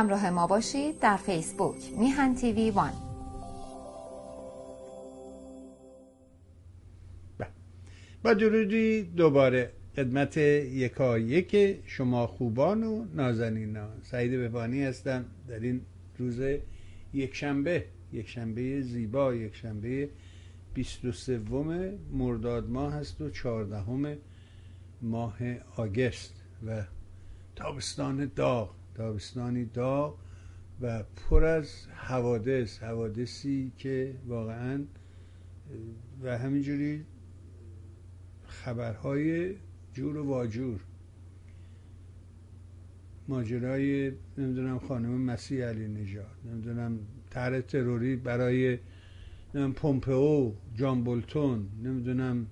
همراه ما باشید در فیسبوک میهن تیوی وان. با درودی دوباره خدمت یکا یک شما خوبان و نازنینان. سعید ببانی هستم. در این روز یکشنبه یکشنبه زیبا یکشنبه 23 مرداد ماه هست و 14 ماه آگست و تابستان داغ. تابستانی داغ و پر از حوادث حوادثی که واقعا و همینجوری خبرهای جور و واجور. ماجرای نمی‌دونم خانم مسیح علی نژاد نمی‌دونم طرح تروری برای پومپئو جان بولتون نمی‌دونم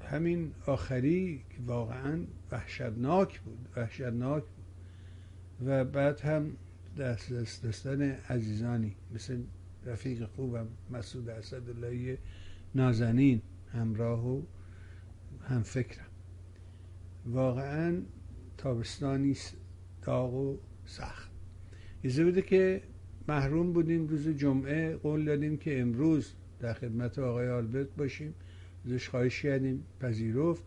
همین آخری که واقعا وحشتناک بود وحشتناک بود. و بعد هم دست دست دستان عزیزانی مثل رفیق خوبم مسعود اسداللهی نازنین همراه و هم فکرم واقعا تابستانی داغ و سخت. ایزه بوده که محروم بودیم روز جمعه قول دادیم که امروز در خدمت آقای آلبرت باشیم. ازش خواهش کردیم پذیرفت.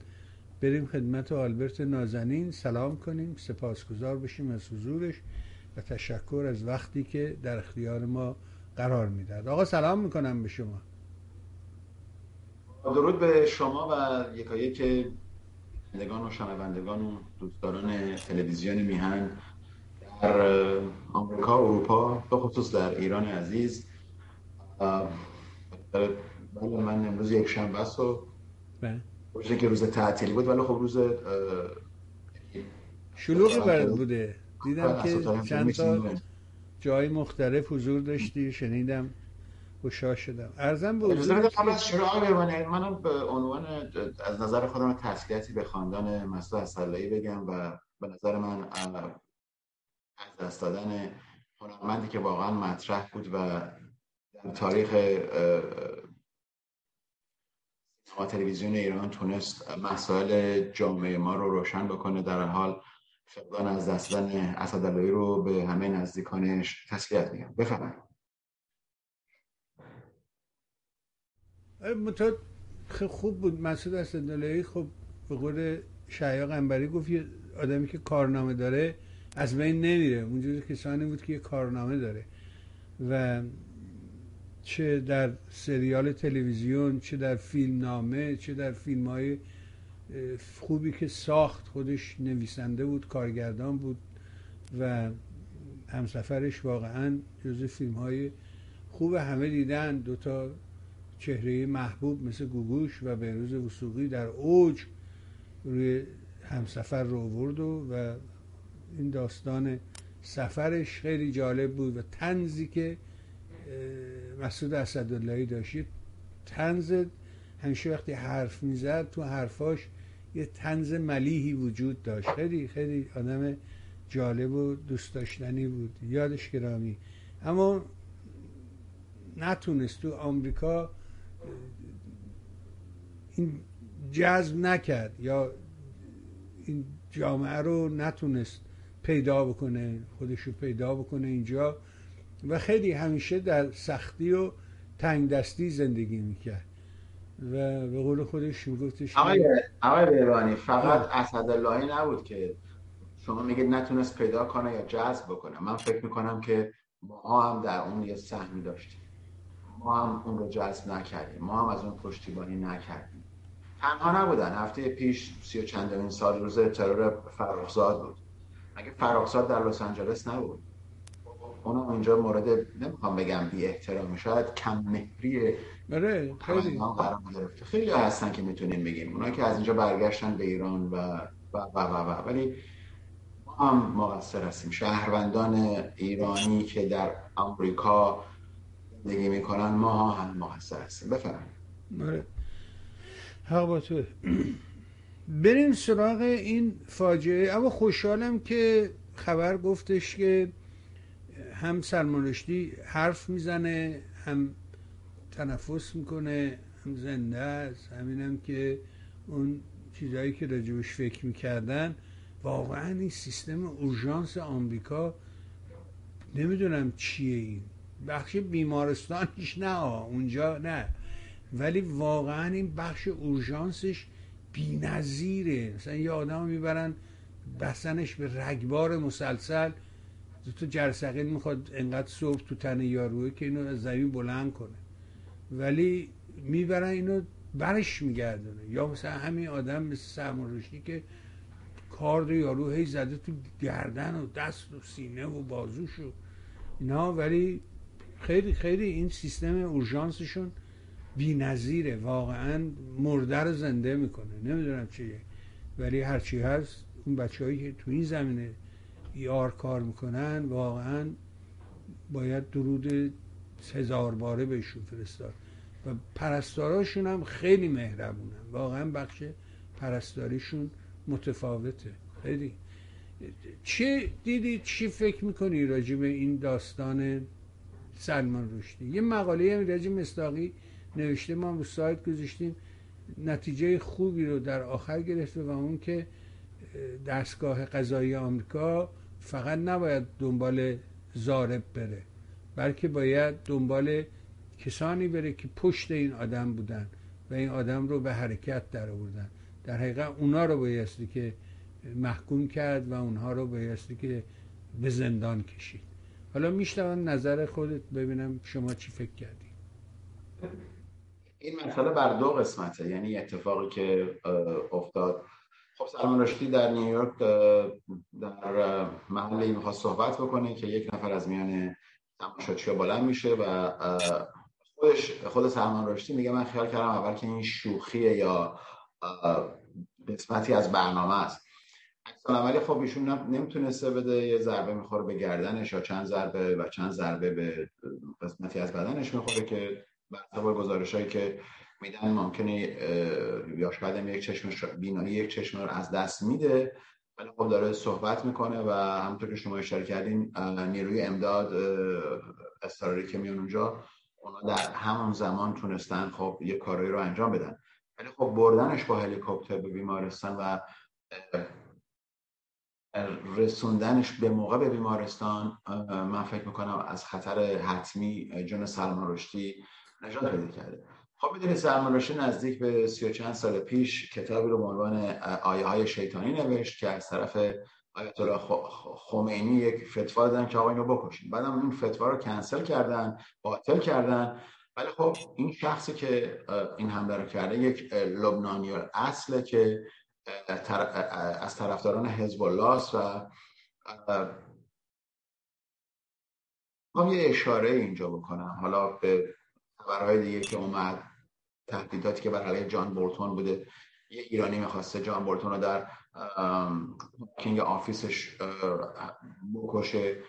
بریم خدمت آلبرت نازنین. سلام کنیم سپاسگزار بشیم از حضورش و تشکر از وقتی که در اختیار ما قرار می‌داد آقا سلام می‌کنم به شما. درود به شما و یکایک بینندگان و شنوندگان و دوستداران تلویزیون میهن. در آمریکا و اروپا به خصوص در ایران عزیز بله من امروز یک شنبه است و روزی که روز تعطیلی بود ولی خب روز شلوغی برد بوده. دیدم که چند تا جای مختلف حضور داشتی شنیدم خوشا شدم. ارزم به حضور منم به عنوان از نظر خودم تسلیتی به خاندان مسعود اسداللهی بگم و به نظر من از دست دادن هنرمندی که واقعا مطرح بود و در تاریخ سینما تلویزیون ایران تونست مسائل جامعه ما رو روشن بکنه. در حال فقدان از دست دادن اسداللهی رو به همه نزدیکانش تسلیت میگم. بفرمایید. متاد خوب بود. مسعود اسداللهی خب به قول شعیا قنبری گفت یه آدمی که کارنامه داره از بین نمیره. اونجوری کسانی بود که یه کارنامه داره و چه در سریال تلویزیون چه در فیلم نامه چه در فیلم های خوبی که ساخت خودش نویسنده بود کارگردان بود و همسفرش واقعا جز فیلم های خوب همه دیدن. دوتا چهره محبوب مثل گوگوش و بهروز وسوقی در اوج روی همسفر رو آورد و, و این داستان سفرش خیلی جالب بود و تنزی که مسعود اسداللهی داشت تنز همیشه وقتی حرف می‌زد تو حرفاش یه تنز ملیحی وجود داشت. خیلی خیلی آدم جالب و دوست داشتنی بود. یادش گرامی. اما نتونست تو آمریکا این جذب نکرد یا این جامعه رو نتونست پیدا بکنه خودش رو پیدا بکنه اینجا. و خیلی همیشه در سختی و تنگ دستی زندگی می‌کرد. و به قول خودش میگفتش آقای آقای بیرانی فقط اسداللهی نبود که شما میگید نتونست پیدا کنه یا جذب بکنه. من فکر می‌کنم که ما هم در اون یه سهمی داشتیم. ما هم اون رو جذب نکردیم. ما هم از اون پشتیبانی نکردیم. تنها نبودن. هفته پیش سی و چندمین سال روز ترور فرخزاد بود. اگه فرخزاد در لس آنجلس نبود. اونم اینجا مورد نمی‌خوام بگم بی احترامی شاید کم مهری آره خیلی. قرار گرفته. خیلی هستن که می‌تونیم بگیم. اونا که از اینجا برگشتن به ایران و و و و, و. ولی ما هم مقصر هستیم. شهروندان ایرانی که در آمریکا زندگی می‌کنن ما هم مقصر هستیم. بفرمایید. آره. حق با تو بریم سراغ این فاجعه. اما خوشحالم که خبر گفتش که هم سلمان رشدی حرف می‌زنه هم تنفس می‌کنه هم زنده است. همینم که اون چیزهایی که راجبش فکر می‌کردن. واقعا این سیستم اورژانس آمریکا نمی‌دونم چیه این. بخش بیمارستانش نه اونجا نه. ولی واقعا این بخش اورژانسش بی نظیره مثلا یه آدم می‌برن بستنش به رگبار مسلسل. تو جرثقیل می‌خواد انقدر صبح تو تن یاروه که اینو از زمین بلند کنه. ولی می‌برن اینو برش میگردونه. یا مثلا همین آدم مثل سرمان که کارد یارو هی زده تو گردن و دست و سینه و بازوش و اینا. ولی خیلی خیلی این سیستم اورژانسشون بی نظیره واقعا مرده زنده می‌کنه. نمی‌دونم چیه. ولی هرچی هست اون بچه هایی که تو این زمینه یار کار می‌کنن واقعا باید درود هزار باره بهشون فرستاد. و پرستاراشون هم خیلی مهربونن. واقعا بخش پرستاریشون متفاوته. خیلی. چه دیدی؟ چی فکر می‌کنی راجع به این داستان سلمان رشدی؟ یه مقاله راجع مستاقی نوشته ما رو سایت گذاشتیم نتیجه خوبی رو در آخر گرفته و اون که دستگاه قضایی آمریکا فقط نباید دنبال زارب بره بلکه باید دنبال کسانی بره که پشت این آدم بودن و این آدم رو به حرکت در آوردن. در حقیقت اونا رو بایستی که محکوم کرد و اونها رو بایستی که به زندان کشید. حالا میشتم نظر خودت ببینم شما چی فکر کردی. این مسئله بر دو قسمته. یعنی اتفاقی که افتاد. خب سلمان رشدی در نیویورک در محلی می‌خواست صحبت بکنه که یک نفر از میان تماشاچی بلند میشه و خودش خود سلمان رشدی میگه من خیال کردم اول که این شوخیه یا قسمتی از برنامه است. عملی خب ایشون نمی‌تونسته بده یه ضربه می‌خوره به گردنش یا چند ضربه و چند ضربه به قسمتی از بدنش می‌خوره که بر گزارش هایی که میدن ممکنه یا شاید یک چشم بینایی یک چشم رو از دست میده. ولی خب داره صحبت می‌کنه و همونطور که شما اشاره کردین نیروی امداد استراری که میان اونجا اونا در همون زمان تونستن خب یه کارایی رو انجام بدن. ولی خب بردنش با هلیکوپتر به بیمارستان و رسوندنش به موقع به بیمارستان من فکر می‌کنم از خطر حتمی جون سلمان رشدی نجات پیدا کرده. خب می‌دونید رشدی نزدیک به سی و چند سال پیش کتابی رو عنوان آیه های شیطانی نوشت که از طرف آیت الله خمینی یک فتوا دادن که آقا اینو بکشین. بعدم این فتوا رو کنسل کردن باطل کردن. ولی خب این شخصی که این حمله رو کرده یک لبنانی اصله که از طرفداران حزب الله است و می‌خوام یه اشاره اینجا بکنم. حالا به خبرهای دیگه که اومد تهدیداتی که بر علیه جان بولتون بوده. یه ایرانی می‌خواسته جان بولتون رو در کینگ آفیسش بکشه.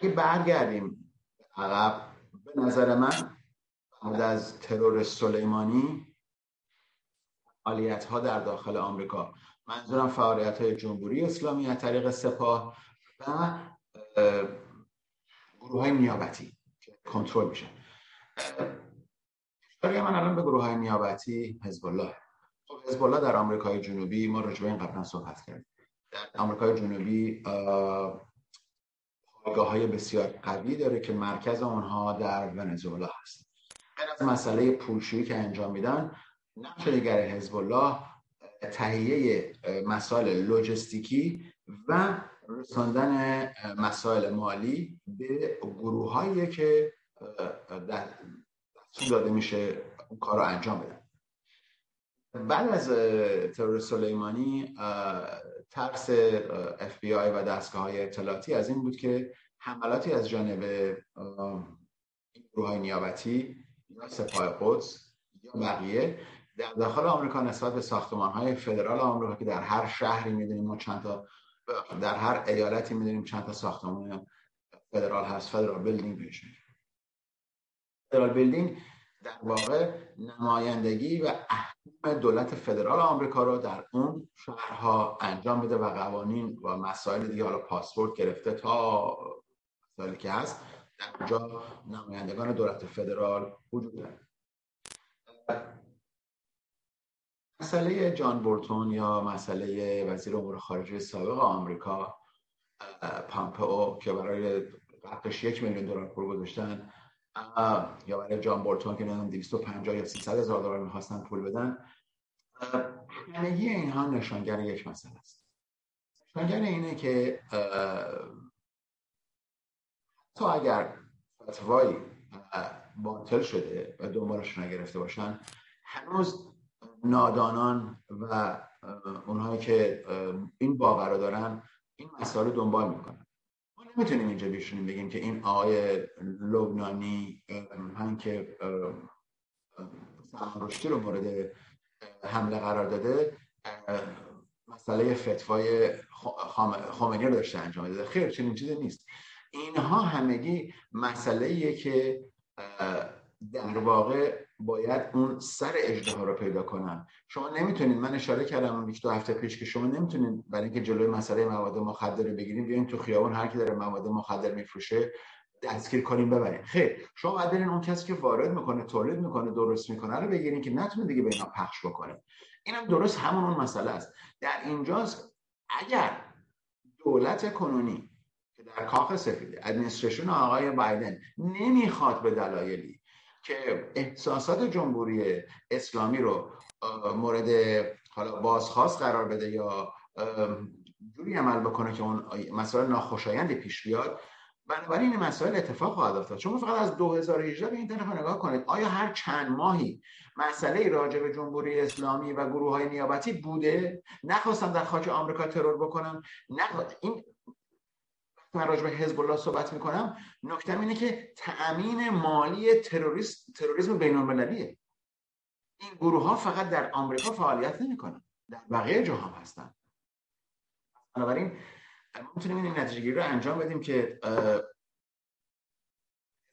اگه برگردیم عقب به نظر من بعد از ترور سلیمانی فعالیت ها در داخل آمریکا. منظورم فعالیت های جمهوری اسلامی از طریق سپاه و گروه های نیابتی. کنترل میشن اشاره من الان به گروه های نیابتی حزب الله خب حزب الله در آمریکای جنوبی ما راجع به این قبلا صحبت کردیم. در آمریکای جنوبی پایگاه های بسیار قوی داره که مرکز آنها در ونزوئلا هست. غیر از مسئله پولشویی که انجام میدن نقش دیگر حزب الله تهیه مسائل لوجستیکی و رساندن مسائل مالی به گروه هایی که دستور داده میشه اون کار رو انجام بدن بعد از ترور سلیمانی ترس اف بی آی و دستگاه های اطلاعاتی از این بود که حملاتی از جانب گروه نیابتی یا سپاه قدس یا بقیه در داخل آمریکا نسبت به ساختمان های فدرال آمریکا که در هر شهری می‌دونیم ما چند تا در هر ایالتی می‌دونیم چند تا ساختمان فدرال هست federal building بهش federal building در واقع نمایندگی و احکام دولت فدرال آمریکا رو در اون شهرها انجام میده و قوانین و مسائل دیگه حالا پاسپورت گرفته تا مسائلی که هست در اونجا نمایندگان دولت فدرال وجود دارند مسئله جان بورتون یا مسئله وزیر امور خارجه سابق آمریکا پامپئو که برای قبلش یک میلیون دلار پول گذاشتن یا برای جان بورتون که نمی‌دونم 250 یا 300 هزار دلار می‌خواستن پول بدن. همگی اینها نشانگر یک مسئله است. نشانگر اینه که تا اگر فتوایی باطل شده و دنبالش نگرفته باشن هنوز نادانان و اونهایی که این باور رو دارن این مسائل دنبال می‌کنن. ما نمی‌تونیم اینجا بیشونیم بگیم که این آقای لبنانی هم که رشدی رو مورد حمله قرار داده مسئله فتوای خامنی رو داشته انجام داده. خیر چنین چیزی نیست. اینها همگی مسئله که در واقع باید اون سر اجده رو پیدا کنن. شما نمی‌تونید من اشاره کردم یک دو هفته پیش که شما نمی‌تونید برای اینکه جلوی مسئله مواد مخدر بگیریم بیاین تو خیابون هر کی داره مواد مخدر میفروشه دستگیر کنیم ببرین. خیر شما باید برین اون کسی که وارد می‌کنه تولید می‌کنه درست می‌کنه رو بگیرین که نتونه دیگه به اینا پخش بکنه. اینم درست همون اون مسئله است. در اینجاست اگر دولت کنونی که در کاخ سفیده ادمنستریشن آقای بایدن نمی‌خواد به دلایلی که احساسات جمهوری اسلامی رو مورد حالا بازخواست قرار بده یا جوری عمل بکنه که اون مسائل ناخوشایندی پیش بیاد. بنابراین این مسائل اتفاق خواهد افتاد. شما فقط از 2018 به این طرف نگاه کنید. آیا هر چند ماهی مسئله راجع به جمهوری اسلامی و گروه های نیابتی بوده؟ نخواستم در خاک آمریکا ترور بکنم نخوا... این من راجع به حزب الله صحبت می‌کنم نکته اینه که تأمین مالی تروریست تروریسم بین المللیه این گروه ها فقط در آمریکا فعالیت نمی‌کنن در بقیه جاها هم هستن. بنابراین ما می‌تونیم این نتیجه رو انجام بدیم که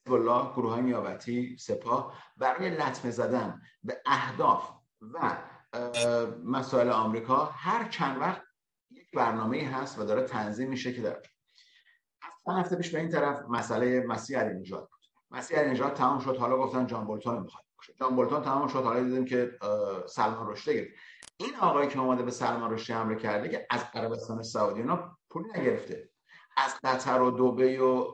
حزب الله گروه های نیابتی سپاه برای لطمه زدن به اهداف و مسائل آمریکا هر چند وقت یک برنامه هست و داره تنظیم میشه که در چند هفته پیش به این طرف مسئله مسیح نژاد بود. مسیح علی نژاد تمام شد حالا گفتن جان بولتون می‌خواد جان بولتون تمام شد حالا دیدیم که سلمان رشدی گرفت. این آقایی که اومده به سلمان رشدی حمله کرده که از عربستان سعودی اینا پولی نگرفته. از قطر و دبی و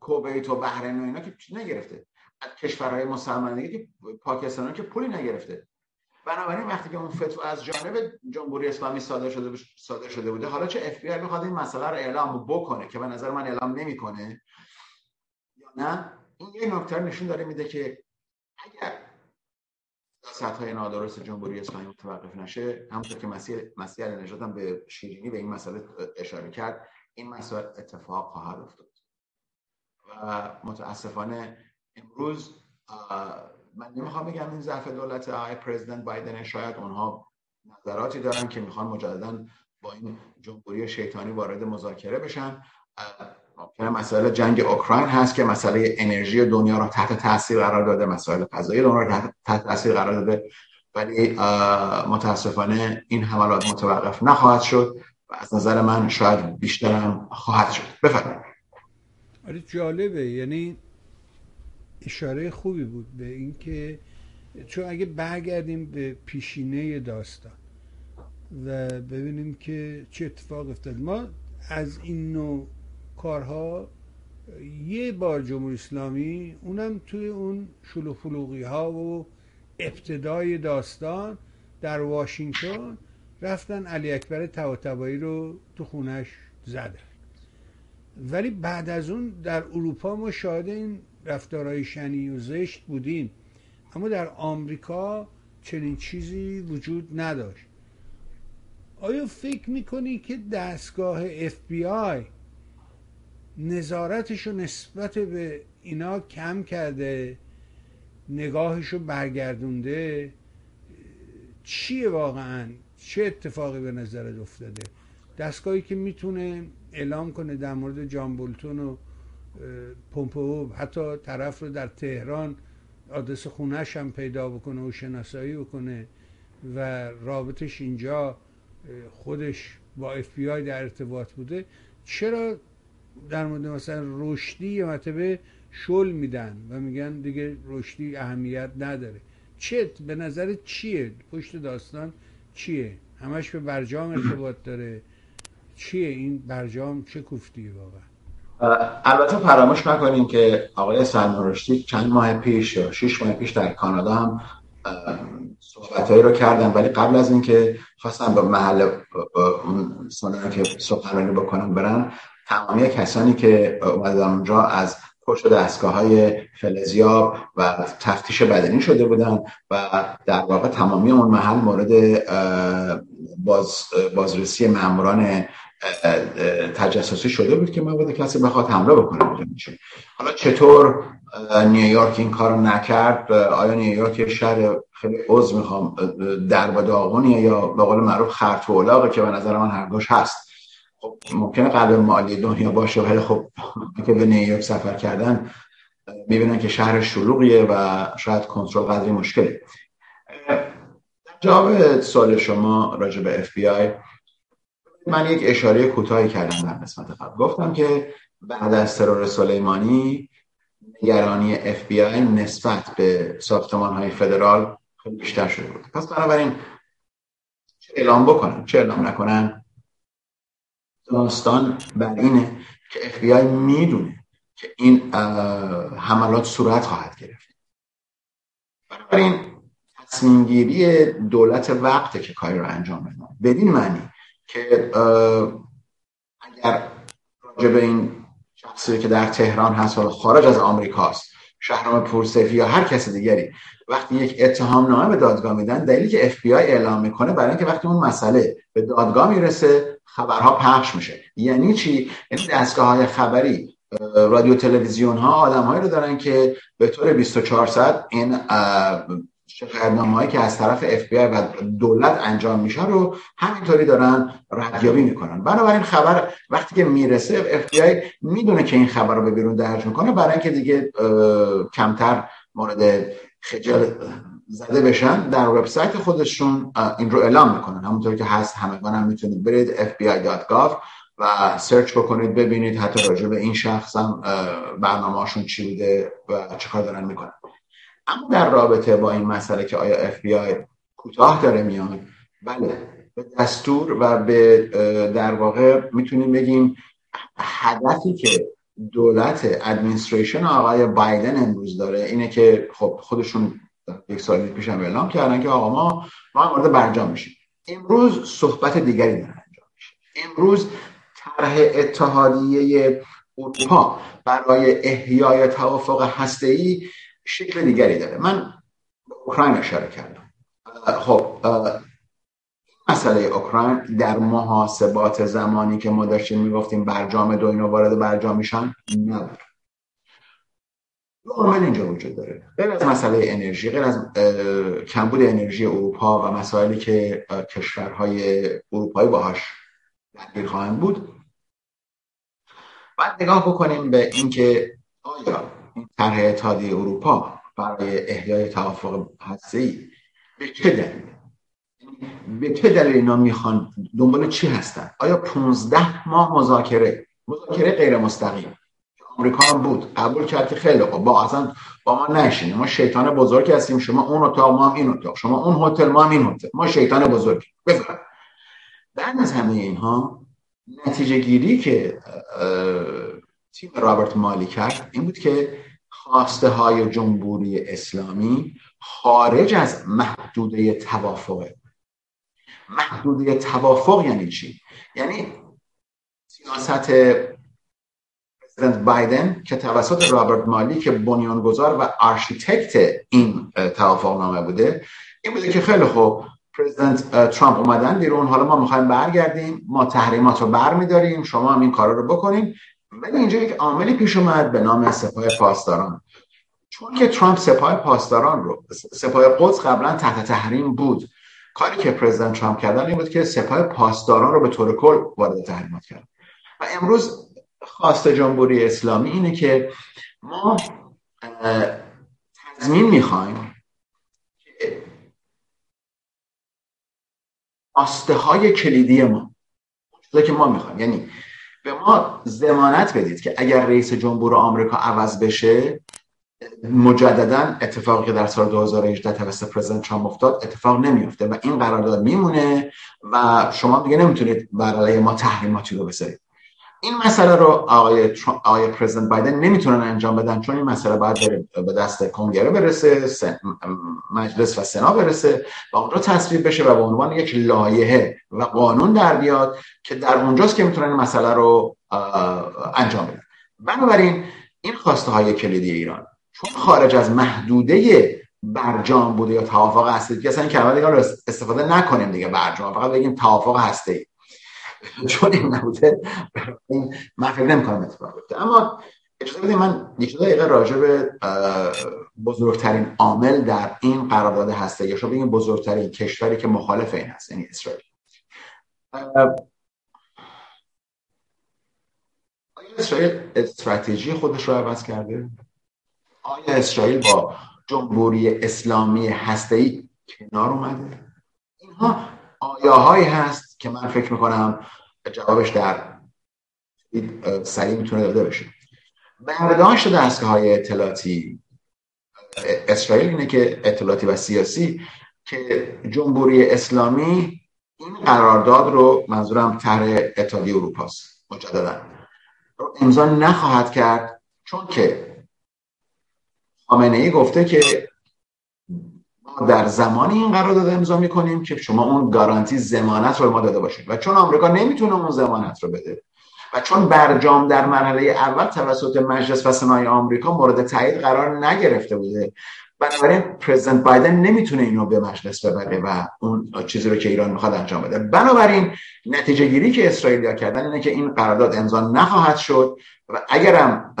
کویت و بحرین و اینا که نگرفته. از کشورهای مسلمانگی که پاکستان که پولی نگرفته. بنابراین وقتی که اون فتوا از جانب جمهوری اسلامی صادر شده صادر شده بوده حالا چه اف بی می‌خواد این مسئله رو اعلام بکنه که به نظر من اعلام نمی‌کنه یا نه این یه نکته نشون داره میده که اگر سطح های نادرست جمهوری اسلامی متوقف نشه همونطور که مسیح مسیح نجات هم به شیرینی به این مسئله اشاره کرد این مسئله اتفاق خواهد افتاد. و متاسفانه امروز من نمی‌خوام بگم این ضعف دولت آقای پرزیدنت بایدن شاید اونها نظراتی دارن که می‌خوان مجددا با این جمهوری شیطانی وارد مذاکره بشن. ممکنه مسئله جنگ اوکراین هست که مسئله انرژی دنیا رو تحت تاثیر قرار داده مسائل غذایی دنیا تحت, تحت تاثیر قرار داده. ولی متاسفانه این حملات متوقف نخواهد شد و از نظر من شاید بیشترم خواهد شد. بفرمایید. آره جالبه. یعنی اشاره خوبی بود به اینکه چون اگه برگردیم به پیشینه داستان و ببینیم که چه اتفاق افتاد ما از این نوع کارها یه بار جمهوری اسلامی اونم توی اون شلوغ ها و ابتدای داستان در واشنگتن رفتن علی اکبر تواتبایی رو تو خونش زدن. ولی بعد از اون در اروپا ما شاهد این رفتارهای شنی و زشت بودیم. اما در آمریکا چنین چیزی وجود نداشت. آیا فکر می‌کنی که دستگاه اف بی آی نظارتشو نسبت به اینا کم کرده نگاهشو برگردونده؟ چیه واقعا؟ چه اتفاقی به نظرت افتاده؟ دستگاهی که می‌تونه اعلام کنه در مورد جان بولتون و پومپو حتی طرف رو در تهران آدرس خونهش هم پیدا بکنه و شناسایی بکنه و رابطش اینجا خودش با اف بی آی در ارتباط بوده. چرا در مورد مثلا رشدی یه مرتبه شل میدن و میگن دیگه رشدی اهمیت نداره؟ چه به نظر چیه؟ پشت داستان چیه؟ همش به برجام ارتباط داره. چیه این برجام؟ چه کوفتیه واقعا؟ البته فراموش نکنیم که آقای سلمان چند ماه پیش یا شش ماه پیش در کانادا هم صحبتهایی رو کردن. ولی قبل از اینکه خواستم به محل اون که سخنرانی بکنم برن تمامی کسانی که اومدن اونجا از پشت دستگاه های فلزیاب و تفتیش بدنی شده بودن و در واقع تمامی اون محل مورد باز بازرسی ماموران تجسسی شده بود که مبادا کسی بخواد حمله بکنه میشه حالا چطور نیویورک این کارو نکرد؟ آیا نیویورک شهر خیلی عضو می‌خوام در و داغونیه یا به قول معروف خرط و که به نظر من هرگاش هست؟ خب ممکنه قلب مالی دنیا باشه ولی خب که به نیویورک سفر کردن می‌بینن که شهر شلوغیه و شاید کنترل قدری مشکله جواب سوال شما راجع به آی من یک اشاره کوتاهی کردم در قسمت قبل. گفتم که بعد از ترور سلیمانی نگرانی اف بی آی نسبت به ساختمان های فدرال خیلی بیشتر شده بود. پس بنابراین چه اعلام بکنن چه اعلام نکنن داستان بر اینه که اف بی آی می‌دونه که این حملات صورت خواهد گرفت. بنابراین تصمیم گیری دولت وقته که کاری رو انجام بده. بدین معنی که اگر راجع این شخصی که در تهران هست و خارج از آمریکاست شهرام پورسفی یا هر کس دیگری وقتی یک اتهام نامه به دادگاه میدن دلیلی که اف بی آی اعلام می‌کنه برای اینکه وقتی اون مسئله به دادگاه می‌رسه خبرها پخش میشه. یعنی چی؟ یعنی دستگاه های خبری رادیو تلویزیون ها آدم رو دارن که به طور 24 ساعت این شکایتنامه که از طرف اف و دولت انجام میشه رو همینطوری دارن ردیابی می‌کنن. بنابراین خبر وقتی که می‌رسه اف می‌دونه که این خبر رو به بیرون درج می‌کنه برای اینکه دیگه کمتر مورد خجل زده بشن در وبسایت خودشون این رو اعلام می‌کنن. همونطور که هست همگان هم می‌تونید برید fbi.gov و سرچ بکنید ببینید حتی راجع به این شخص هم برنامه‌هاشون چی بوده و چه کار دارن می‌کنن. اما در رابطه با این مسئله که آیا اف کوتاه داره میاد بله به دستور و به در واقع می‌تونیم بگیم هدفی که دولت ادمنستریشن آقای بایدن امروز داره اینه که خب خودشون یک سال پیش هم اعلام کردن که آقا ما ما وارد برجام میشیم. امروز صحبت دیگری داره انجام میشه. امروز طرح اتحادیه اروپا برای احیای توافق هسته‌ای شکل دیگری داره. من اوکراین اشاره کردم. خب مسئله اوکراین در محاسبات زمانی که ما داشتیم می‌گفتیم برجام دو اینو وارد برجام میشن نبود. عامل اینجا وجود داره. غیر از مسئله انرژی غیر از کمبود انرژی اروپا و مسائلی که کشورهای اروپایی باهاش درگیر خواهند بود. بعد نگاه بکنیم به اینکه آیا طرح اتحادیه اروپا برای احیای توافق هسته‌ای. به چه دلیل؟ به چه دلیل اینا می‌خوان دنبال چی هستن؟ آیا 15 ماه مذاکره مذاکره غیر مستقیم آمریکا هم بود. قبول کرد که خیلی خوب. با اصلا با ما نشینیم ما شیطان بزرگی هستیم. شما اون اتاق ما هم این اتاق. شما اون هتل ما هم این هتل. ما شیطان بزرگی بفرم بعد از همه اینها نتیجه گیری که تیم رابرت مالی کرد این بود که خواسته های جمهوری اسلامی خارج از محدوده توافق. محدوده توافق یعنی چی؟ یعنی سیاست پرزیدنت بایدن که توسط رابرت مالی که بنیانگذار و آرشیتکت این توافق نامه بوده این بوده که خیلی خوب پرزیدنت ترامپ اومدن بیرون. حالا ما می‌خوایم برگردیم ما تحریمات رو برمیداریم شما هم این کارا رو بکنیم ولی اینجا یک عاملی پیش اومد به نام سپاه پاسداران. چون که ترامپ سپاه پاسداران رو سپاه قدس قبلا تحت تحریم بود. کاری که پرزیدنت ترامپ کردن این بود که سپاه پاسداران رو به طور کل وارد تحریمات کرد. و امروز خواست جمهوری اسلامی اینه که ما تضمین می‌خوایم آسته های کلیدی ما که ما می‌خوایم. یعنی به ما زمانت بدید که اگر رئیس جمهور آمریکا عوض بشه مجددا اتفاقی که در سال 2018 توسط پرزیدنت ترامپ افتاد اتفاق نمیفته و این قرارداد میمونه و شما دیگه نمی‌تونید بر ما تحریماتی رو بذارید. این مسئله رو آقای, آقای پرزیدنت بایدن نمی‌تونن انجام بدن چون این مسئله باید به دست کنگره برسه مجلس و سنا برسه و اون رو تصویب بشه و به عنوان یک لایحه و قانون در بیاد که در اونجاست که می‌تونن این مسئله رو انجام بدن. بنابراین این خواسته های کلیدی ایران چون خارج از محدوده برجام بوده یا توافق هسته که اصلا این کلمه دیگه استفاده نکنیم دیگه برجام فقط بگیم توافق هسته چون این نبوده. من فکر نمی‌کنم اتفاق بیفته. اما اجازه بدید من یک دقیقه راجع به بزرگترین عامل در این قرارداد هسته یا بگیم بزرگترین کشوری که مخالف این هست یعنی اسرائیل. آیا اسرائیل استراتژی خودش رو عوض کرده؟ آیا اسرائیل با جمهوری اسلامی هسته‌ای کنار اومده؟ اینها آیاهایی هست که من فکر می‌کنم جوابش در سریع می‌تونه داده بشه. برداشت دستگاه های اطلاعاتی اسرائیل اینه که اطلاعاتی و سیاسی که جمهوری اسلامی این قرارداد رو منظورم طرح اتحادیه اروپاست مجددا رو امضا نخواهد کرد چون که خامنه ای گفته که در زمانی این قرارداد امضا می‌کنیم که شما اون گارانتی زمانت رو ما داده باشید. و چون آمریکا نمی‌تونه اون زمانت رو بده و چون برجام در مرحله اول توسط مجلس و سنای آمریکا مورد تایید قرار نگرفته بوده بنابراین پرزیدنت بایدن نمی‌تونه اینو به مجلس ببره و اون چیزی رو که ایران می‌خواد انجام بده. بنابراین نتیجه گیری که اسرائیلیا کردن اینه که این قرارداد امضا نخواهد شد و اگرم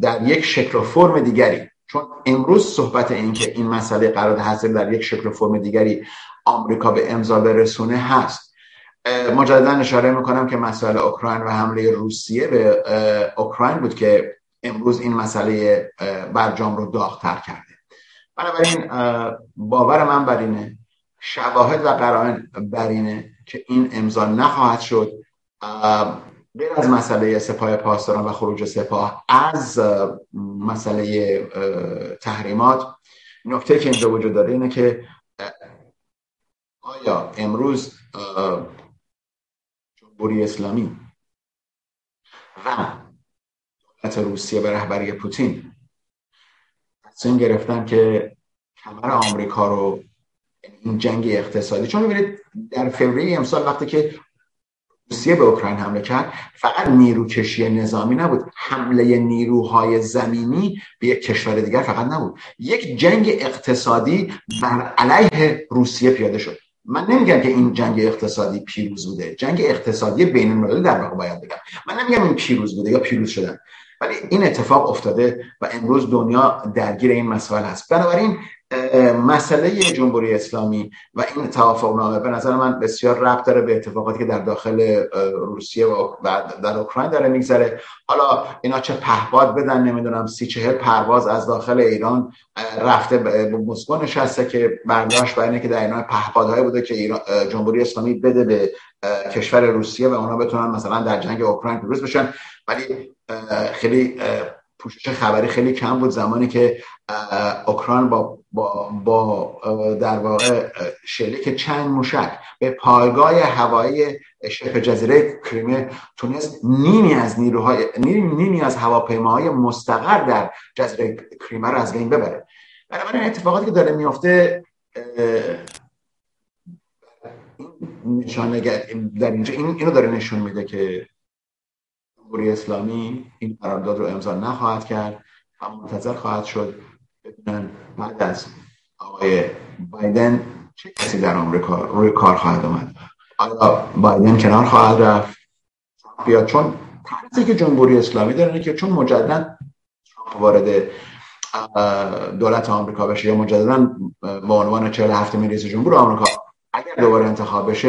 در یک شکل و فرم دیگری چون امروز صحبت این که این مسئله قرار حاصل در یک شکل فرم دیگری آمریکا به امضا برسونه هست. مجددا اشاره می‌کنم که مسئله اوکراین و حمله روسیه به اوکراین بود که امروز این مسئله برجام رو داغتر کرده. بنابراین باور من بر اینه شواهد و قرائن بر اینه که این امضا نخواهد شد. غیر از مسئله سپاه پاسداران و خروج سپاه از مسئله تحریمات نکته که اینجا وجود داره اینه که آیا امروز جمهوری اسلامی و دولت روسیه به رهبری پوتین تصمیم گرفتن که کمر آمریکا رو این جنگ اقتصادی چون ببینید در فوریه امسال وقتی که روسیه به اوکراین حمله کرد. فقط نیروکشی نظامی نبود. حمله نیروهای زمینی به یک کشور دیگر فقط نبود. یک جنگ اقتصادی بر علیه روسیه پیاده شد. من نمیگم که این جنگ اقتصادی پیروز بوده. جنگ اقتصادی بین المللی در واقع باید بگم. من نمیگم این پیروز بوده یا پیروز شدن. ولی این اتفاق افتاده و امروز دنیا درگیر این مسئله است بنابراین مسئله جمهوری اسلامی و این توافق نامه به نظر من بسیار ربط داره به اتفاقاتی که در داخل روسیه و در اوکراین داره میگذره. حالا اینا چه پهپاد بدن نمی‌دونم سی چهل پرواز از داخل ایران رفته به مسکو نشسته که برداشت بر اینه که در اینا پهپادهایی بوده که ایران جمهوری اسلامی بده به کشور روسیه و اونا بتونن مثلا در جنگ اوکراین پیروز بشن. ولی خیلی پوشش خبری خیلی کم بود زمانی که اوکراین با, با, با در واقع شلیک چند موشک به پایگاه هوایی شبه جزیره کریمه تونست نیمی از نیروهای نیمی از هواپیماهای مستقر در جزیره کریمه رو از بین ببره. بنابراین اتفاقاتی که داره میفته نشانه در اینجا این اینو داره نشون میده که جمهوری اسلامی این قرارداد رو امضا نخواهد کرد و منتظر خواهد شد ببینن بعد از آقای بایدن چه کسی در آمریکا روی کار خواهد آمد. آیا بایدن کنار خواهد رفت؟ بیاد چون ترسی که جمهوری اسلامی داره که چون مجددا وارد دولت آمریکا بشه یا مجددا به عنوان 47 رئیس جمهور آمریکا اگر دوباره انتخاب بشه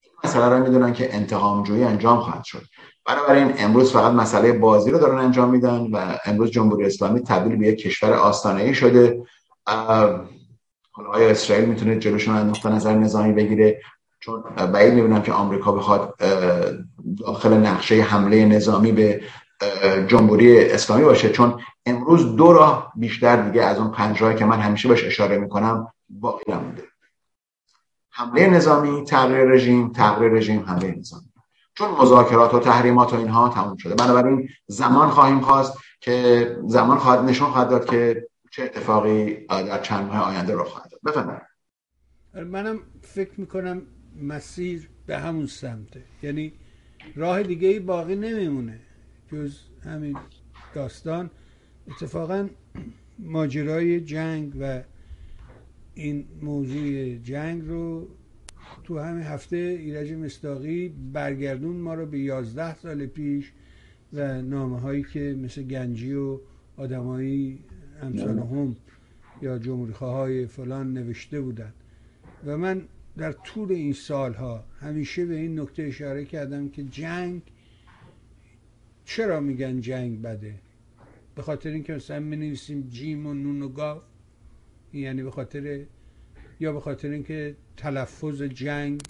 این مسئله رو می‌دونن که انتقام جویی انجام خواهد شد. بنابراین امروز فقط مسئله بازی رو دارن انجام میدن و امروز جمهوری اسلامی تبدیل به یک کشور آستانه ای شده آیا اسرائیل می‌تونه جلوشون نقطه نظر نظامی بگیره؟ چون بعید می‌بینم که آمریکا بخواد داخل نقشه حمله نظامی به جمهوری اسلامی باشه. چون امروز دو راه بیشتر دیگه از اون پنج راهی که من همیشه بهش اشاره می‌کنم باقی نمونده. حمله نظامی تغییر رژیم تغییر رژیم حمله نظامی. چون مذاکرات و تحریمات و اینها تموم شده. بنابراین زمان خواهیم خواست که زمان خواهد نشون خواهد داد که چه اتفاقی در چند ماه آینده رخ خواهد داد. بفرمایید. منم فکر می‌کنم مسیر به همون سمته. یعنی راه دیگه ای باقی نمیمونه. جز همین داستان. اتفاقا ماجرای جنگ و این موضوع جنگ رو تو همین هفته ایرج مستاقی برگردون ما رو به یازده سال پیش و نامه هایی که مثل گنجی و آدمایی امثال هم یا جمهوری های فلان نوشته بودن. و من در طول این سالها همیشه به این نکته اشاره کردم که جنگ چرا میگن جنگ بده؟ به خاطر اینکه مثلا می نویسیم جیم و نون و گاف یعنی به خاطر یا به خاطر اینکه تلفظ جنگ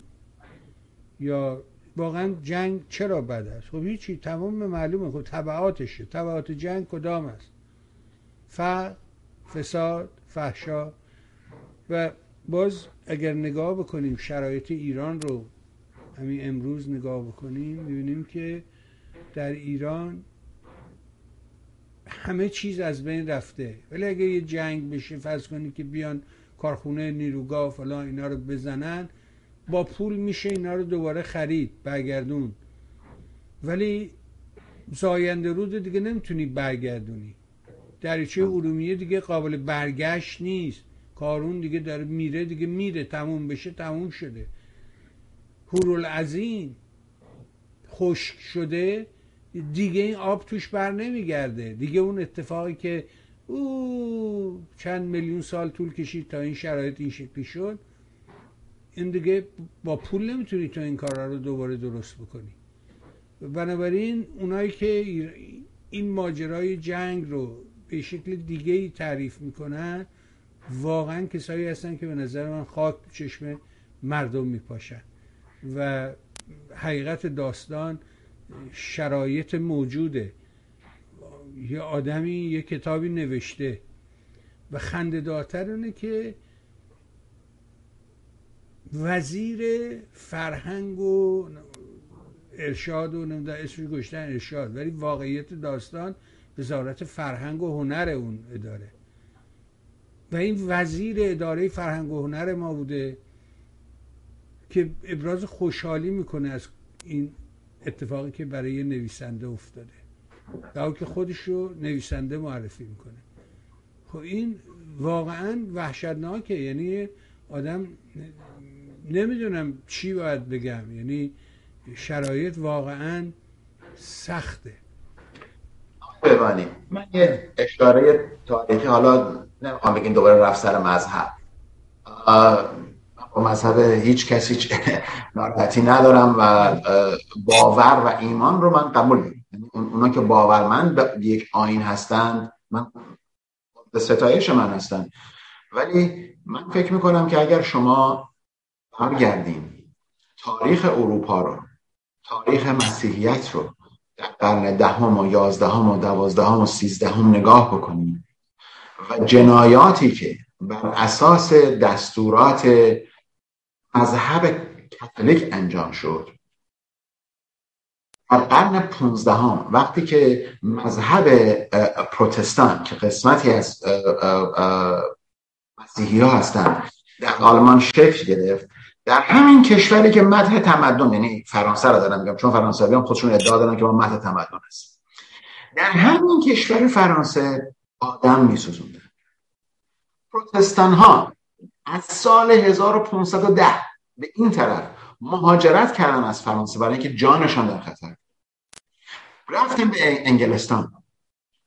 یا واقعا جنگ چرا بد است؟ خب هیچی تمام معلومه. خب تبعاتشه تبعات جنگ کدام است؟ فقر فساد فحشا. و باز اگر نگاه بکنیم شرایط ایران رو همین امروز نگاه بکنیم می‌بینیم که در ایران همه چیز از بین رفته. ولی اگه یه جنگ بشه فرض کنید که بیان کارخونه نیروگاه فلان اینا رو بزنن با پول میشه اینا رو دوباره خرید برگردون. ولی زاینده رود دیگه نمی‌تونی برگردونی. دریچه ارومیه دیگه قابل برگشت نیست. کارون دیگه داره میره دیگه میره. تموم بشه تموم شده. هورالعظیم خشک شده. دیگه این آب توش بر نمیگرده. دیگه اون اتفاقی که او چند میلیون سال طول کشید تا این شرایط این شکلی شد. این دیگه با پول نمی‌تونی تو این کارا رو دوباره درست بکنی. بنابراین اونایی که این ماجرای جنگ رو به شکل دیگه ای تعریف می‌کنن واقعا کسایی هستن که به نظر من خاک چشم مردم میپاشن. و حقیقت داستان شرایط موجوده. یه آدمی یه کتابی نوشته و خنده داتر اونه که وزیر فرهنگ و ارشاد و نمی‌دونم اسمش گشتن ارشاد ولی واقعیت داستان وزارت فرهنگ و هنر اون اداره. و این وزیر اداره فرهنگ و هنر ما بوده که ابراز خوشحالی می‌کنه از این اتفاقی که برای نویسنده افتاده. در که خودش رو نویسنده معرفی می‌کنه. خب این واقعا وحشتناکه. یعنی آدم نمی‌دونم چی باید بگم. یعنی شرایط واقعا سخته. ببانی من یه اشاره تاریخی حالا نمی‌خوام بگیم دوباره رفت سر مذهب. با مذهب هیچ کسی ناراحتی ندارم و باور و ایمان رو من قبول اونا که باورمند به یک آین هستند من به ستایش من هستن. ولی من فکر می‌کنم که اگر شما برگردیم تاریخ اروپا رو تاریخ مسیحیت رو در قرن دهم و یازدهم و دوازدهم و سیزدهم نگاه بکنیم و جنایاتی که بر اساس دستورات مذهب کاتولیک انجام شد در قرن پونزدهم وقتی که مذهب پروتستان که قسمتی از مسیحی ها هستند در آلمان شکل گرفت در همین کشوری که مدح تمدن یعنی فرانسه را دارم میگم چون فرانسوی هم خودشون ادعا دارن که ما مدح تمدن هست. در همین کشور فرانسه آدم میسوزوندن. پروتستان ها از سال 1510 به این طرف مهاجرت کردن از فرانسه برای اینکه جانشان در خطر رفتن به انگلستان.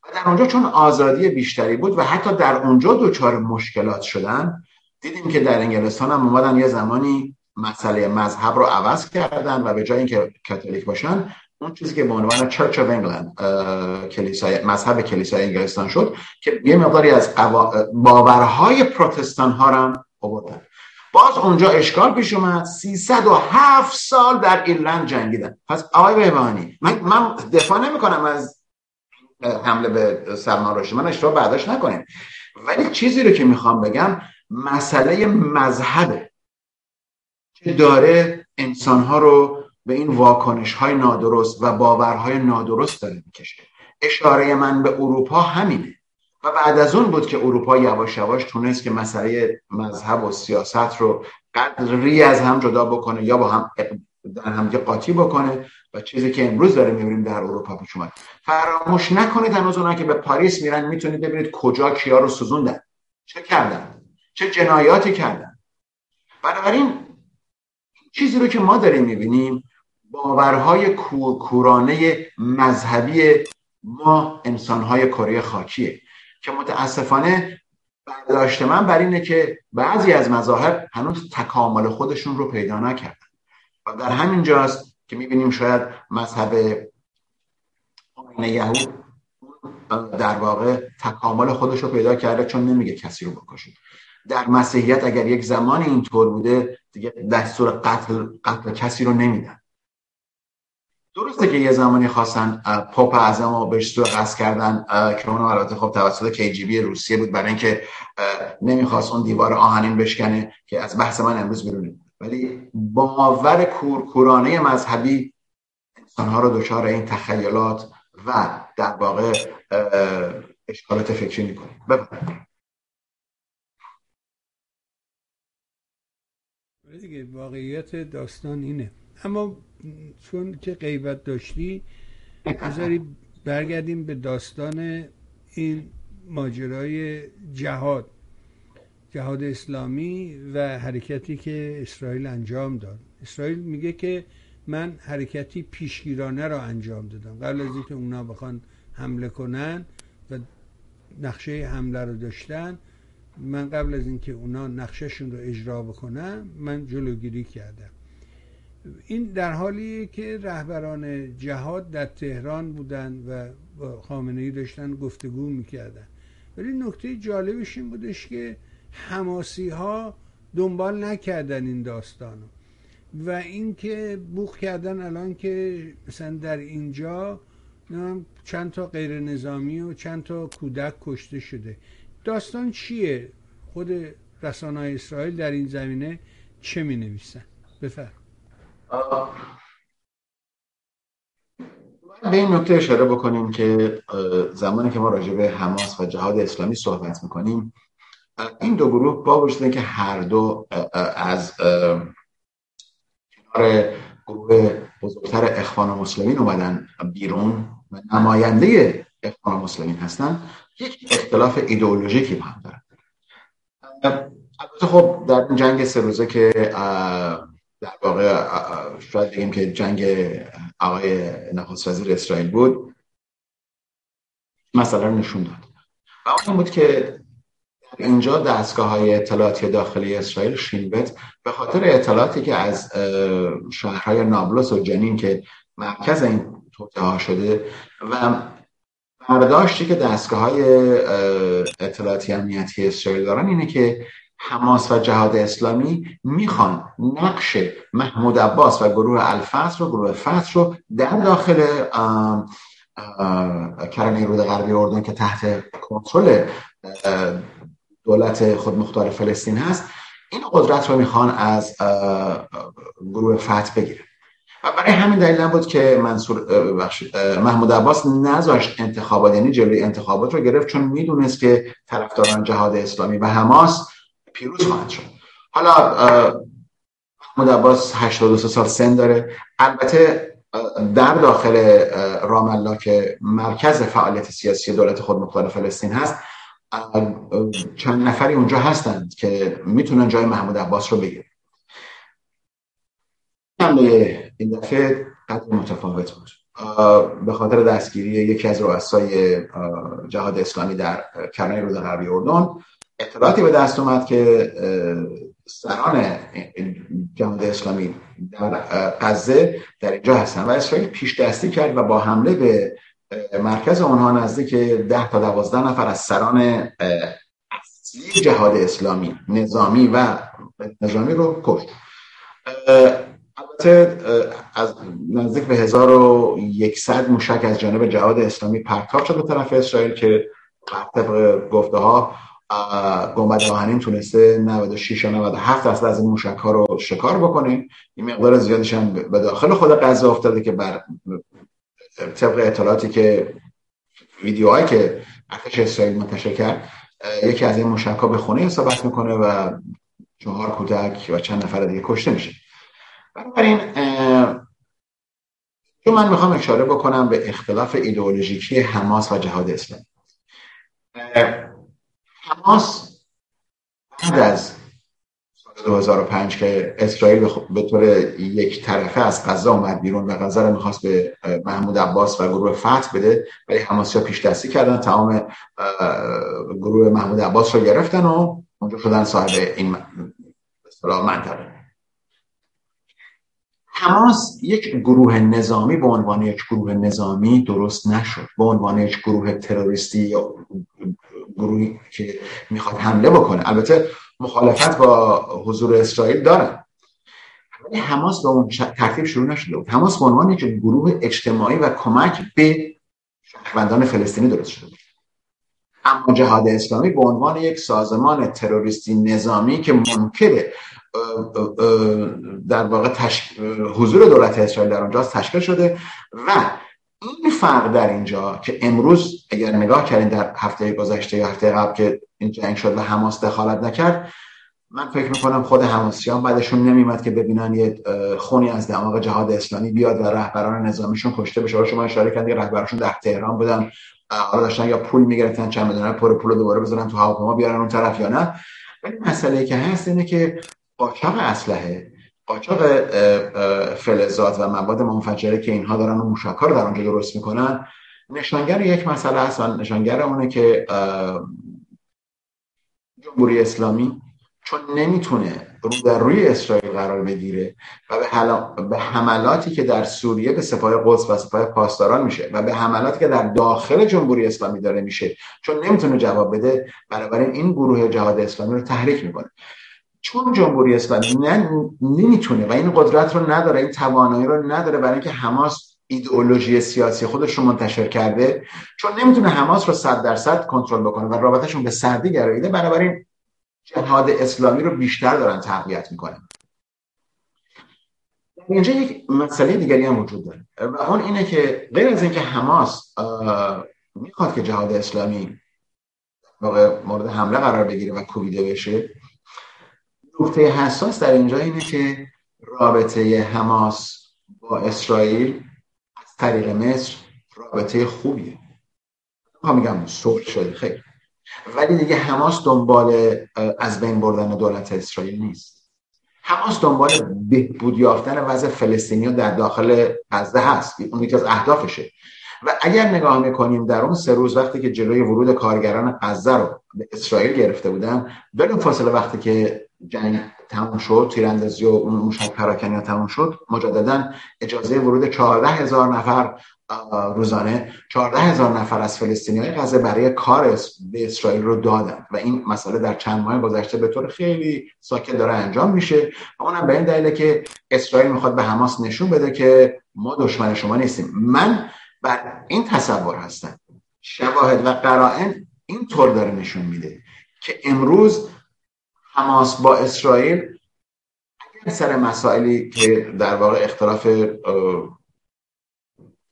و در اونجا چون آزادی بیشتری بود و حتی در اونجا دچار مشکلات شدن دیدیم که در انگلستان هم اومدن یه زمانی مسئله مذهب رو عوض کردن و به جای اینکه کاتولیک باشن اون چیزی که به عنوان چرچ اف انگلند کلیسای مذهب کلیسای انگلستان شد که یه مقداری از باورهای پروتستان ها هم آوردن. باز اونجا اشکال پیش اومد. 307 سال در ایرلند جنگیدن. پس آقای بهبانی من, من دفاع نمی کنم از حمله به سلمان رشدی من اشتباه برداشت نکنیم ولی چیزی رو که می‌خوام بگم مسئله مذهبه که داره انسانها رو به این واکنش های نادرست و باورهای نادرست داره می‌کشه. اشاره من به اروپا همینه. و بعد از اون بود که اروپا یواش یواش تونست که مسئله مذهب و سیاست رو قدری از هم جدا بکنه یا با هم در همدیگه قاطی بکنه و چیزی که امروز داره می‌بینیم در اروپا پیش اومد. فراموش نکنید هنوز اونا که به پاریس میرن می‌تونید ببینید کجا کیا رو سوزوندن. چه کردن؟ چه جنایاتی کردن؟ بنابراین چیزی رو که ما داریم می‌بینیم باورهای کورکورانه مذهبی ما انسانهای کره خاکیه. که متاسفانه برداشت من بر اینه که بعضی از مذاهب هنوز تکامل خودشون رو پیدا نکردن. و در همین جاست که می‌بینیم شاید مذهب یهود در واقع تکامل خودش رو پیدا کرده چون نمیگه کسی رو بکشید در مسیحیت اگر یک زمانی اینطور بوده دیگه دستور قتل قتل کسی رو نمیدن. درسته که یه زمانی خواستن پاپ اعظم رو سوء قصد کردن که اونو البته خب توسط KGB روسیه بود برای اینکه نمی‌خواست اون دیوار آهنین بشکنه که از بحث من امروز بیرونه ولی باور کورکورانه مذهبی انسانها رو دچار این تخیلات و در واقع اشکالات فکری می‌کنه. بفرمایید. دیگه واقعیت داستان اینه. اما چون که غیبت داشتی بذاری برگردیم به داستان این ماجرای جهاد جهاد اسلامی و حرکتی که اسرائیل انجام داد. اسرائیل میگه که من حرکتی پیشگیرانه را انجام دادم. قبل از اینکه اونا بخوان حمله کنن و نقشه حمله رو داشتن من قبل از اینکه اونا نقشهشون رو اجرا بکنم من جلوگیری کردم. این در حالیه که رهبران جهاد در تهران بودن و با خامنه ای داشتن گفتگو می‌کردن. ولی نکته جالبش این بودش که حماسی ها دنبال نکردن این داستانو. و اینکه بوخ کردن الان که مثلا در اینجا چند تا غیر نظامی و چند تا کودک کشته شده. داستان چیه؟ خود رسانه اسرائیل در این زمینه چه می نویسن بفرم به این نکته اشاره بکنیم که زمانی که ما راجع به حماس و جهاد اسلامی صحبت می‌کنیم این دو گروه با وجود که هر دو از کنار گروه بزرگتر اخوان مسلمین اومدن بیرون و نماینده اخوان مسلمین هستن یک اختلاف ایدئولوژیکی هم دارن. خب در این جنگ سه روزه که در واقع شاید بگیم که جنگ آقای نخست وزیر اسرائیل بود. مثلا نشون داد. و اون بود که اینجا دستگاه های اطلاعاتی داخلی اسرائیل شینبت به خاطر اطلاعاتی که از شهرهای نابلس و جنین که مرکز این توطعه ها شده و برداشتی که دستگاه های اطلاعاتی امنیتی اسرائیل دارن اینه که حماس و جهاد اسلامی می‌خوان نقش محمود عباس و گروه الفتح رو گروه فتح رو در داخل کرانه رود غربی اردن که تحت کنترل دولت خودمختار فلسطین هست این قدرت رو می‌خوان از گروه فتح بگیرن. و برای همین دلیل بود که منصور محمود عباس نذاشت انتخابات یعنی جلوی انتخابات رو گرفت چون می‌دونست که طرفداران جهاد اسلامی و حماس پیروز خواهد شد. حالا محمود عباس 83 سال سن داره. البته در داخل رام الله که مرکز فعالیت سیاسی دولت خودمختار فلسطین هست چند نفری اونجا هستند که می‌تونن جای محمود عباس رو بگیرن. این دفعه قدر متفاوت بود. به خاطر دستگیری یکی از رؤسای جهاد اسلامی در کرانه رود غربی اردن اطلاعاتی به دست اومد که سران جهاد اسلامی در غزه در اینجا هستن و اسرائیل پیش دستی کرد و با حمله به مرکز اونها نزدیک ده تا دوازده نفر از سران اصلی جهاد اسلامی نظامی و نظامی رو کشت. البته از نزدیک به 1100 موشک از جانب جهاد اسلامی پرتاب شد به طرف اسرائیل که طبق گفته ها گنبد آهنین تونسته 96 یا 97 درصد از این موشک ها رو شکار بکنه. این مقدار زیادش هم به داخل خود غزه افتاده که بر طبق اطلاعاتی که ویدیوهایی که ارتش اسرائیل منتشر کرد یکی از این موشک ها به خونه اصابت می‌کنه و چهار کودک و چند نفر دیگه کشته میشه. بنابراین چون من می‌خوام اشاره بکنم به اختلاف ایدئولوژیکی حماس و جهاد اسلامی. حماس بعد از سال 2005 که اسرائیل به طور یک طرفه از غزه اومد بیرون و غزه رو می‌خواست به محمود عباس و گروه فتح بده ولی حماسی ها پیش دستی کردن تمام گروه محمود عباس رو گرفتن و اونجا شدن صاحب این منطقه. حماس یک گروه نظامی به عنوان یک گروه نظامی درست نشد. به عنوان یک گروه تروریستی یا گروهی که می‌خواد حمله بکنه. البته مخالفت با حضور اسرائیل دارن. ولی حماس به اون ترتیب شروع نشده بود. حماس به عنوان یک گروه اجتماعی و کمک به شهروندان فلسطینی درست شده بود. اما جهاد اسلامی به عنوان یک سازمان تروریستی نظامی که منکر در واقع حضور دولت اسرائیل در اونجا تشکیل شده و این فرق در اینجا که امروز اگر نگاه کردین در هفته گذشته یا هفته قبل که این جنگ شد و حماس دخالت نکرد من فکر می‌کنم خود حماسیان بعدشون نمیمد که ببینن یه خونی از دماغ جهاد اسلامی بیاد و رهبران نظامیشون کشته بشه. شما اشاره کردید رهبرشون در تهران بودن حالا داشتن یا پول می‌گرفتن چند می‌دونن پر پول دوباره بزنن تو هواپیما بیارن اون طرف یا نه. ولی مسئله که هست اینه که قاچاق اسلحه قاچاق فلزات و مواد منفجره که اینها دارن و موشکار در آنجا درست می‌کنن نشانگر یک مسئله هست نشانگر اونه که جمهوری اسلامی چون نمی‌تونه رو در روی اسرائیل قرار بگیره و به, به حملاتی که در سوریه به سپاه قدس و سپاه پاسداران میشه و به حملاتی که در داخل جمهوری اسلامی داره میشه چون نمی‌تونه جواب بده بنابراین این گروه جهاد اسلامی رو تحریک می‌کنه. چون جمهوری اسلامی نه نمی‌تونه و این قدرت رو نداره این توانایی رو نداره برای اینکه حماس ایدئولوژی سیاسی خودش رو منتشر کرده چون نمی‌تونه حماس رو صد درصد کنترل بکنه و رابطهشون به سردی گراییده بنابراین جهاد اسلامی رو بیشتر دارن تقویت می‌کنن. اینجا یک مسئله دیگری هم وجود داره. و اون اینه که غیر از اینکه حماس می‌خواد که جهاد اسلامی مورد حمله قرار بگیره و کوبیده بشه نقطه حساس در اینجا اینه که رابطه حماس با اسرائیل از طریق مصر رابطه خوبیه. ما میگم صلح شده خیر ولی دیگه حماس دنبال از بین بردن دولت اسرائیل نیست. حماس دنبال بهبود یافتن وضع فلسطینی در داخل غزه هست. اون یکی از اهدافشه. و اگر نگاه می‌کنیم در اون سه روز وقتی که جلوی ورود کارگران غزه رو به اسرائیل گرفته بودن بلون فاصله وقتی که جنگ تموم شد تیراندازی و اون موشک پراکنی تموم شد. مجددا اجازه ورود 14 هزار نفر روزانه. 14 هزار نفر از فلسطینی های غزه برای کار به اسرائیل رو دادن. و این مسئله در چند ماه گذشته به طور خیلی ساکت داره انجام میشه. و اونم به این دلیله که اسرائیل می‌خواد به حماس نشون بده که ما دشمن شما نیستیم. من بر این تصور هستم. شواهد و قرائن طور داره نشون میده که امروز حماس با اسرائیل سر مسائلی که در واقع اختلاف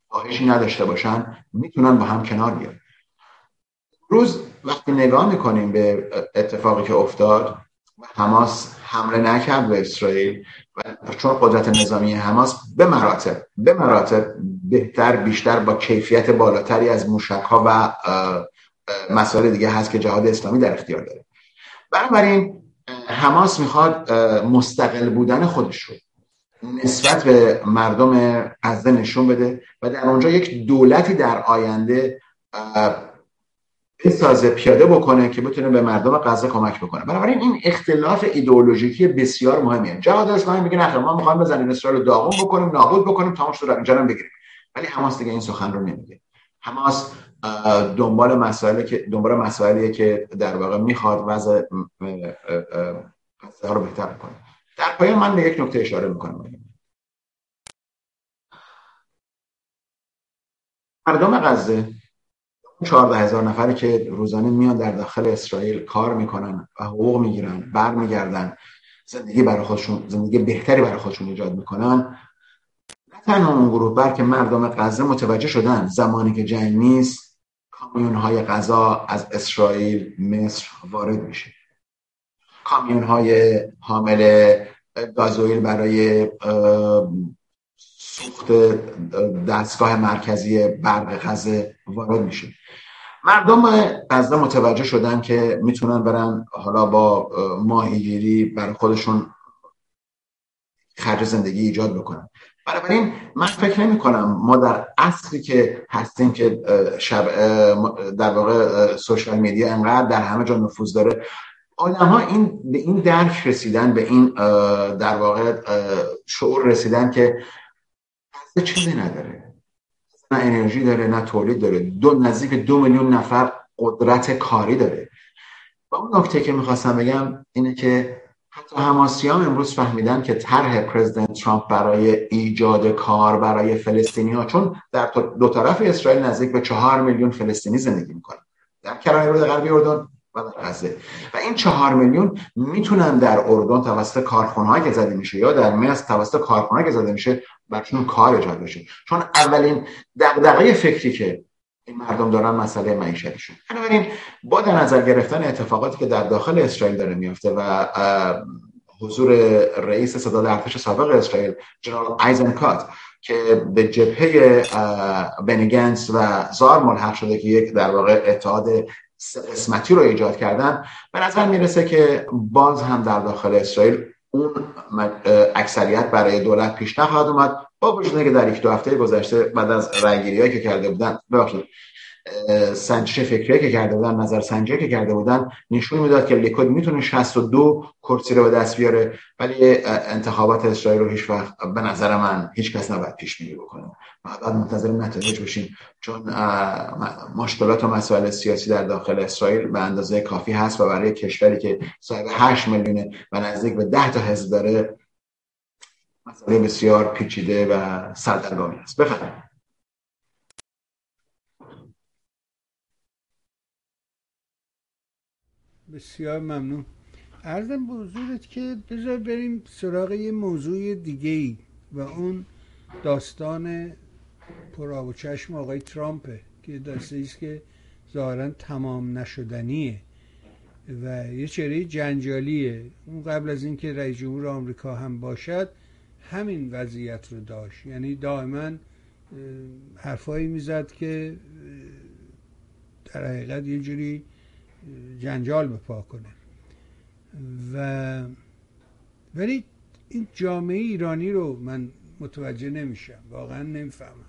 خواهشی نداشته باشن می‌تونن با هم کنار بیان. روز وقتی نگاه می‌کنیم به اتفاقی که افتاد حماس حمله نکرد به اسرائیل و چون قدرت نظامی حماس به مراتب به مراتب بهتر بیشتر با کیفیت بالاتری از موشک ها و مسائل دیگه هست که جهاد اسلامی در اختیار داره. بنابراین حماس می‌خواد مستقل بودن خودش رو نسبت به مردم غزه نشون بده و در اونجا یک دولتی در آینده بسازه پیاده بکنه که بتونه به مردم غزه کمک بکنه. بنابراین این اختلاف ایدئولوژیکی بسیار مهمیه. جهاد اسلامی میگه نه ما می‌خوایم بزنیم اسرائیل رو داغون بکنیم نابود بکنیم تمام شد اینجا بگیریم. ولی حماس دیگه این سخن رو نمیگه. حماس دنبال مسائلی که دنبال مسائلیه که در واقع می‌خواد وضع غزه رو بهتر کنه. در پایان من به یک نکته اشاره می‌کنم. مردم غزه چهارده هزار نفری که روزانه میان در داخل اسرائیل کار می‌کنن و حقوق می‌گیرن برمیگردن زندگی برای خودشون زندگی بهتری برای خودشون ایجاد می‌کنن. نه تنها اون گروه بلکه مردم غزه متوجه شدن زمانی که جنگ نیست کامیون های غذا از اسرائیل مصر وارد میشه. کامیون های حامل گازوئیل برای سوخت دستگاه مرکزی برق غزه وارد میشه. مردم غزه متوجه شدن که می‌تونن برن حالا با ماهیگیری برای خودشون خرج زندگی ایجاد بکنن. بنابراین من فکر نمی کنم ما در اصلی که هستیم که شب در واقع سوشال میدیا انقدر در همه جا نفوذ داره آدم ها این به این درک رسیدن به این در واقع شعور رسیدن که چیزی نداره. نه انرژی داره نه تولید داره. دو نزدیک دو میلیون نفر قدرت کاری داره. و اون نکته که می‌خواستم بگم اینه که حتی هماسیام امروز فهمیدن که طرح پرزیدنت ترامپ برای ایجاد کار برای فلسطینی ها چون در دو طرف اسرائیل نزدیک به چهار میلیون فلسطینی زندگی می‌کنن. در کرانه رود غربی اردن و در غزه. و این چهار میلیون می‌تونن در اردن توسط کارخونه که زده میشه یا در مصر توسط کارخونه که زده میشه برشون کار ایجاد بشه. چون اولین دغدغه فکری که این مردم دارن مسئله معیشتشون. بنابراین با در نظر گرفتن اتفاقاتی که در داخل اسرائیل داره میافته و حضور رئیس صداد ارتش سابق اسرائیل جنرال ایزنکات که به جبهه بنیگنس و زار ملحق شده که یک در واقع اتحاد قسمتی رو ایجاد کردن به نظر می‌رسه که باز هم در داخل اسرائیل اون اکثریت برای دولت پیش نخواهد اومد. با که یک دو هفته گذشته بعد از رأیگیری که کرده بودن ببخشید سنجش فکری که کرده بودن نظر سنجی که کرده بودن نشون می‌داد که لیکود می‌تونه 62 کرسی رو به دست بیاره ولی انتخابات اسرائیل رو هیچ وقت به نظر من هیچ کس نباید پیش بینی بکنه. بعد منتظر نتایج بشیم چون مشکلات و مسائل سیاسی در داخل اسرائیل به اندازه کافی هست و برای کشوری که صاحب 8 میلیونه و نزدیک به 10 تا حزب داره مسئله بسیار پیچیده و سردرگمی است. بفرمایید. بسیار ممنون. ارزم به حضورت که بذار بریم سراغ یه موضوع دیگه ای و اون داستان پراب و چشم آقای ترامپه که داسته است که ظاهرا تمام نشدنیه و یه چهره جنجالیه. اون قبل از اینکه رئیس جمهور آمریکا هم باشد همین وضعیت رو داشت. یعنی دائما حرفایی می‌زد که در حقیقت یه جوری جنجال به پا کنه. و ولی این جامعه ایرانی رو من متوجه نمیشم. واقعا نمی‌فهمم.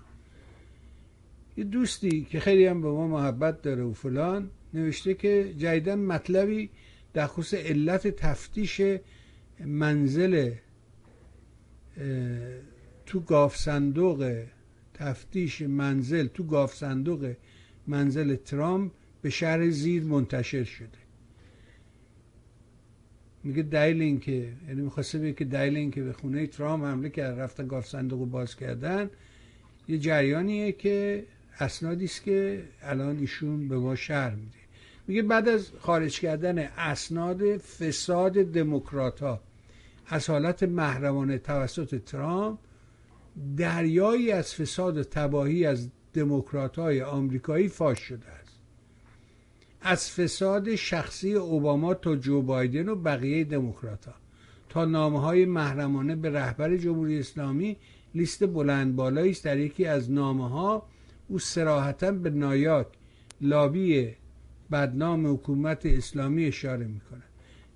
یه دوستی که خیلی هم به ما محبت داره و فلان نوشته که جدیدن مطلبی در خصوص علت تفتیش منزل تو گاف صندوق تفتیش منزل تو گاف صندوق منزل ترامپ به شهر زیر منتشر شده. میگه دلیل این که یعنی می‌خواسته بگه که دلیل این که به خونه ترامپ حمله کرد رفتن گاف صندوق باز کردن یه جریانیه که اسنادی است که الان ایشون به ما شهر میده. میگه بعد از خارج کردن اسناد فساد دموکرات ها از حالت محرمانه توسط ترامپ دریایی از فساد و تباهی از دموکرات های آمریکایی فاش شده است. از فساد شخصی اوباما تا جو بایدن و بقیه دموکرات ها تا نامه های محرمانه به رهبر جمهوری اسلامی لیست بلند بالایی در یکی از نامه ها او سراحتا به نایاک لابی بدنام حکومت اسلامی اشاره می‌کنه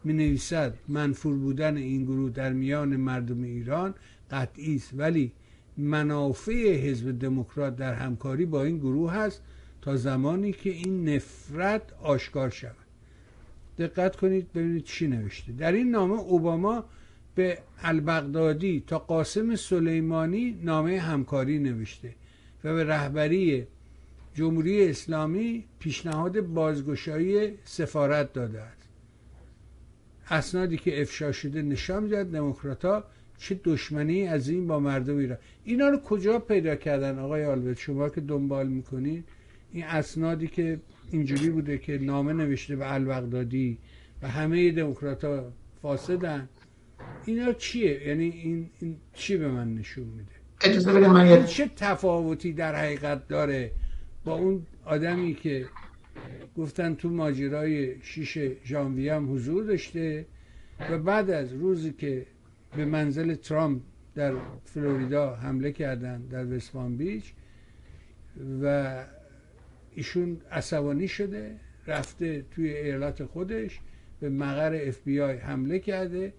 می نویسد منفور بودن این گروه در میان مردم ایران قطعی است ولی منافع حزب دموکرات در همکاری با این گروه هست تا زمانی که این نفرت آشکار شود. دقت کنید ببینید چی نوشته. در این نامه اوباما به البغدادی تا قاسم سلیمانی نامه همکاری نوشته و به رهبری جمهوری اسلامی پیشنهاد بازگشایی سفارت داده اسنادی که افشا شده نشان می‌داد دموکرات چه دشمنی از این با مردم ایران. اینا رو کجا پیدا کردن آقای آلبرت؟ شما که دنبال می‌کنین این اسنادی که اینجوری بوده که نامه نوشته به البغدادی و همه دموکرات ها فاسدن اینا چیه؟ یعنی این, این چی به من نشون میده؟ اجازه من چه تفاوتی در حقیقت داره با اون آدمی که گفتن تو ماجرای شیش ژانویه هم حضور داشته و بعد از روزی که به منزل ترامپ در فلوریدا حمله کردن در وستپام بیچ و ایشون عصبانی شده رفته توی ایالت خودش به مقر اف بی آی حمله کرده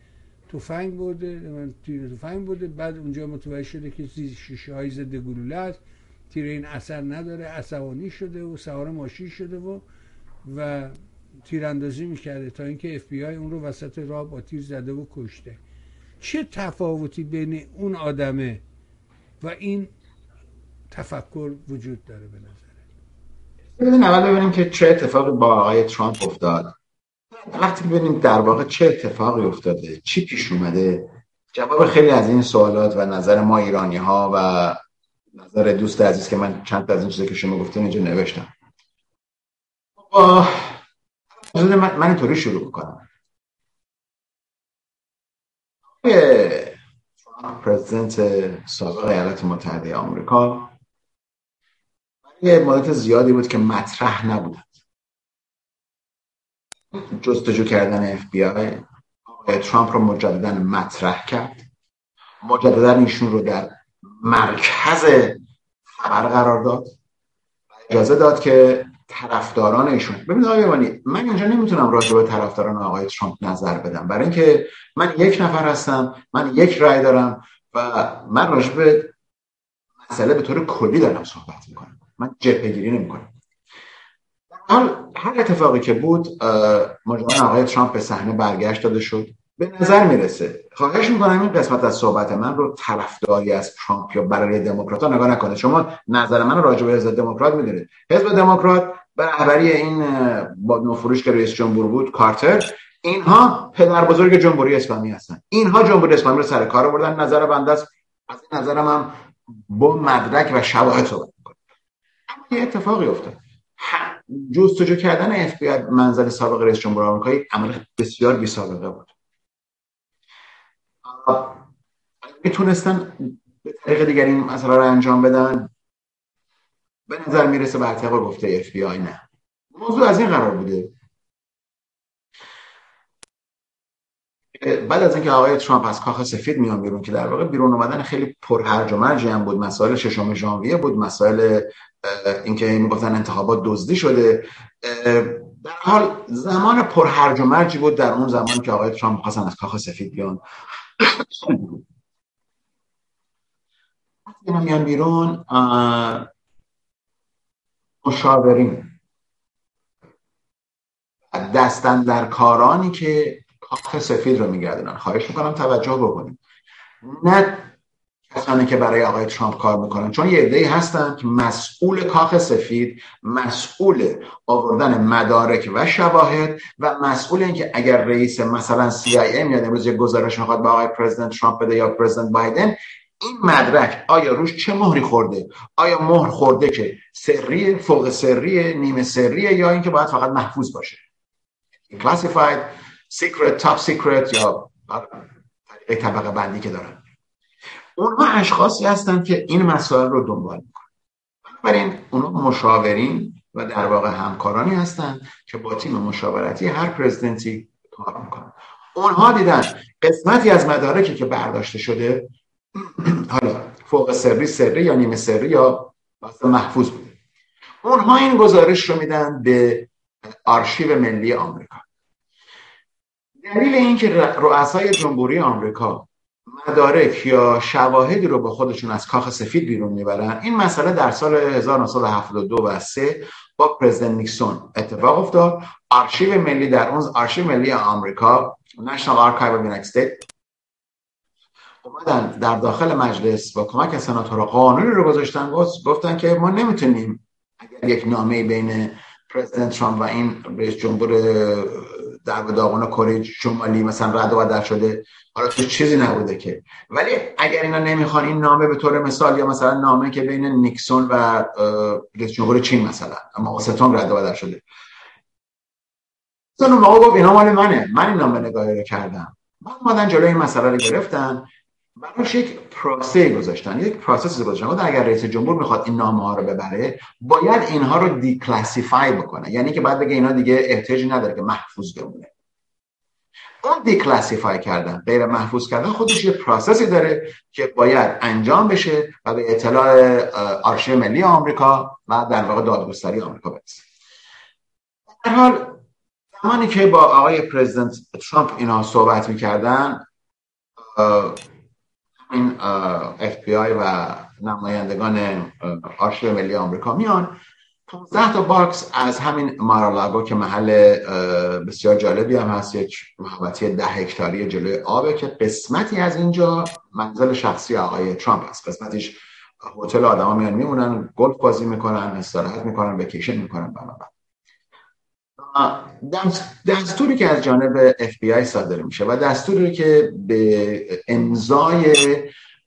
تفنگ برده تفنگ برده بعد اونجا متوجه شده که شیشه های ضد گلوله است. تیر این اثر نداره عصبانی شده و سوار ماشین شده و و تیراندازی می‌کرده تا اینکه اف بی آی اون رو وسط راه با تیر زده و کشته. چه تفاوتی بین اون آدمه و این تفکر وجود داره به ببینیم اول ببینیم که چه اتفاقی با آقای ترامپ افتاد. وقتی ببینیم در واقع چه اتفاقی افتاده چی پیش اومده جواب خیلی از این سوالات و نظر ما ایرانی ها و نظر دوست عزیز که من چند از این چیزی که شما گفتین اینجا نوشتم. من, من اینطوری شروع می‌کنم. پرزیدنت سابق ایالات متحده آمریکا. یه مدت زیادی بود که مطرح نبودند جستجو کردن اف بی آی ترامپ رو مجددا مطرح کرد. مجددا ایشون رو در مرکز خبر قرار داد. اجازه داد که طرفداران ایشون ببینید آقای من اینجا نمی‌تونم راجع به طرفداران آقای ترامپ نظر بدم. برای اینکه من یک نفر هستم من یک رأی دارم و من راجع به مسئله به طور کلی دارم صحبت می‌کنم. من جبهه گیری نمی‌کنم حال هر اتفاقی که بود مجددا آقای ترامپ به صحنه برگشت داده شد. به نظر می‌رسه. خواهش می‌کنم این قسمت از صحبت من رو طرفداری از ترامپ یا برای دموکرات نگاه نکنه. شما نظر من راجع به حزب دموکرات می‌دونید. حزب دموکرات به رهبری این با نوفروش که رئیس جمهور بود کارتر اینها پدر بزرگ جمهوری اسلامی هستن. اینها جمهوری اسلامی رو سر کار بردن نظر بنده است. از این نظرم هم با مدرک و شواهد صحبت می‌کنم. اما یه اتفاقی افتاد. جستجو کردن بی منزل سابق رئیس جمهور آمریکایی عمل بسیار بی سابقه بود. می‌تونستن به طریق دیگری این مسئله رو انجام بدن؟ به نظر می‌رسه بر طبق گفته اف بی آی نه. موضوع از این قرار بوده. بعد از اینکه آقای ترامپ از کاخ سفید میان بیرون که در واقع بیرون اومدن خیلی پرهرج و مرجی هم بود. مسائل ششم ژانویه بود مسائل اینکه می‌گفتن انتخابات دزدی شده. در حال زمان پرهرج و مرجی بود در اون زمان که آقای ترامپ خواستن از کاخ سفید بیان. وقتی میان بیرون مشاورین. دستن در کارانی که کاخ سفید رو میگردن خواهش می‌کنم توجه بکنیم نه کسانی که برای آقای ترامپ کار می‌کنن. چون یه عده‌ای هستن که مسئول کاخ سفید مسئول آوردن مدارک و شواهد و مسئول اینکه اگر رئیس مثلا CIA میاد امروز یه گزارش می‌خواد به آقای پرزیدنت ترامپ بده یا پرزیدنت بایدن این مدرک آیا روش چه مهری خورده؟ آیا مهر خورده که سری فوق سری نیمه سریه یا اینکه باید فقط محفوظ باشه؟ Classified secret top secret یا طبقه بندی که دارن. اونها اشخاصی هستند که این مسائل رو دنبال می‌کنن. بنابراین اونها مشاورین و در واقع همکارانی هستند که با تیم مشاورتی هر پرزیدنتی کار می‌کنن. اونها دیدن قسمتی از مدارکی که برداشته شده حالا فوق سری سری یا نیمه سری یا محفوظ بوده. اونها این گزارش رو میدن به آرشیو ملی آمریکا. دلیل اینکه رؤسای جمهوری آمریکا مدارک یا شواهدی رو با خودشون از کاخ سفید بیرون می‌برن. این مسئله در سال 1972 و 3 با پرزیدنت نیکسون اتفاق افتاد. آرشیو ملی در اون آرشیو ملی آمریکا of the United States اومدن در داخل مجلس با کمک سناتورها قانونی رو گذاشتن. گفتن که ما نمی‌تونیم اگر یک نامه بین پرزیدنت ترامپ و این رئیس جمهور در داغون کره شمالی مثلا رد و بدل شده. حالا تو چیزی نبوده که. ولی اگر اینا نمی‌خوان این نامه به طور مثال یا مثلا نامه که بین نیکسون و رئیس جمهور چین مثلا اما ستون رد و بدل شده. اون موقع گفت مال منه. من این نامه نگاهی رو کردم. من اومدن جلوی این مسئله رو گرفتن. براش یک پروسه گذاشتن. یک process گذاشتن اگر رئیس جمهور می‌خواد این نامه ها رو ببره باید اینها رو declassify بکنه. یعنی که بعد بگه اینا دیگه احتیاجی نداره که محفوظ بمونه. اون declassify کردن غیر محفوظ کردن خودش یه process ی داره که باید انجام بشه و به اطلاع آرشیو ملی آمریکا و در واقع دادگستری آمریکا برسه. در حال زمانی که با آقای پرزیدنت ترامپ اینا صحبت می‌کردن این اف بی آی و نمایندگان آرشیو ملی آمریکا میان. 15 تا box از همین مارالاگو که محل بسیار جالبی هم هست یک محوطه ده هکتاری جلوی آبه که قسمتی از اینجا منزل شخصی آقای ترامپ است. قسمتش هتل آدما میان میمونن گلف بازی می‌کنن استراحت می‌کنن وکیشن می‌کنن بنابراین. دستوری که از جانب FBI صادر میشه و دستوری که به امضای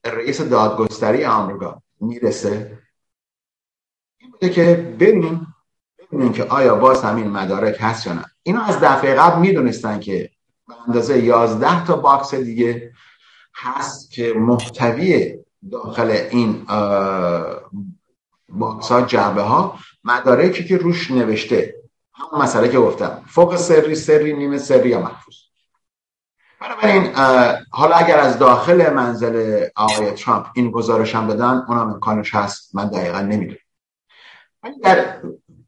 رئیس دادگستری آمریکا می‌رسه این که بریم ببینیم که آیا باز همین مدارک هست یا نه. اینا از دفعه قبل می‌دونستن که به اندازه 11 تا box دیگه هست که محتوی داخل این box ها جعبه ها مدارکی که روش نوشته. همون مسئله که گفتم. فوق سری سری نیمه سری یا محفوظ. بنابراین حالا اگر از داخل منزل آقای ترامپ این گزارش هم بدن اونم امکانش هست. من دقیقا نمی‌دونم. ولی در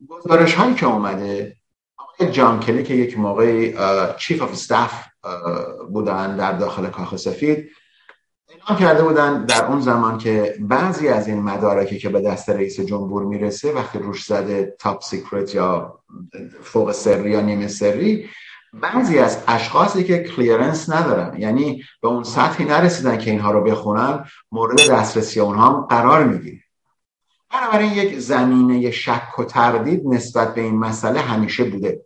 گزارش هایی که اومده آقای جان کلی که یک موقع chief of staff بودن در داخل کاخ سفید اعلام کرده بودن در اون زمان که بعضی از این مدارکی که به دست رئیس جمهور می‌رسه وقتی روش زده top secret یا فوق سری یا نیمه سری بعضی از اشخاصی که کلیرنس ندارن. یعنی به اون سطحی نرسیدن که اینها رو بخونن مورد دسترسی اونها هم قرار می‌گیره. بنابراین یک زمینه شک و تردید نسبت به این مسئله همیشه بوده.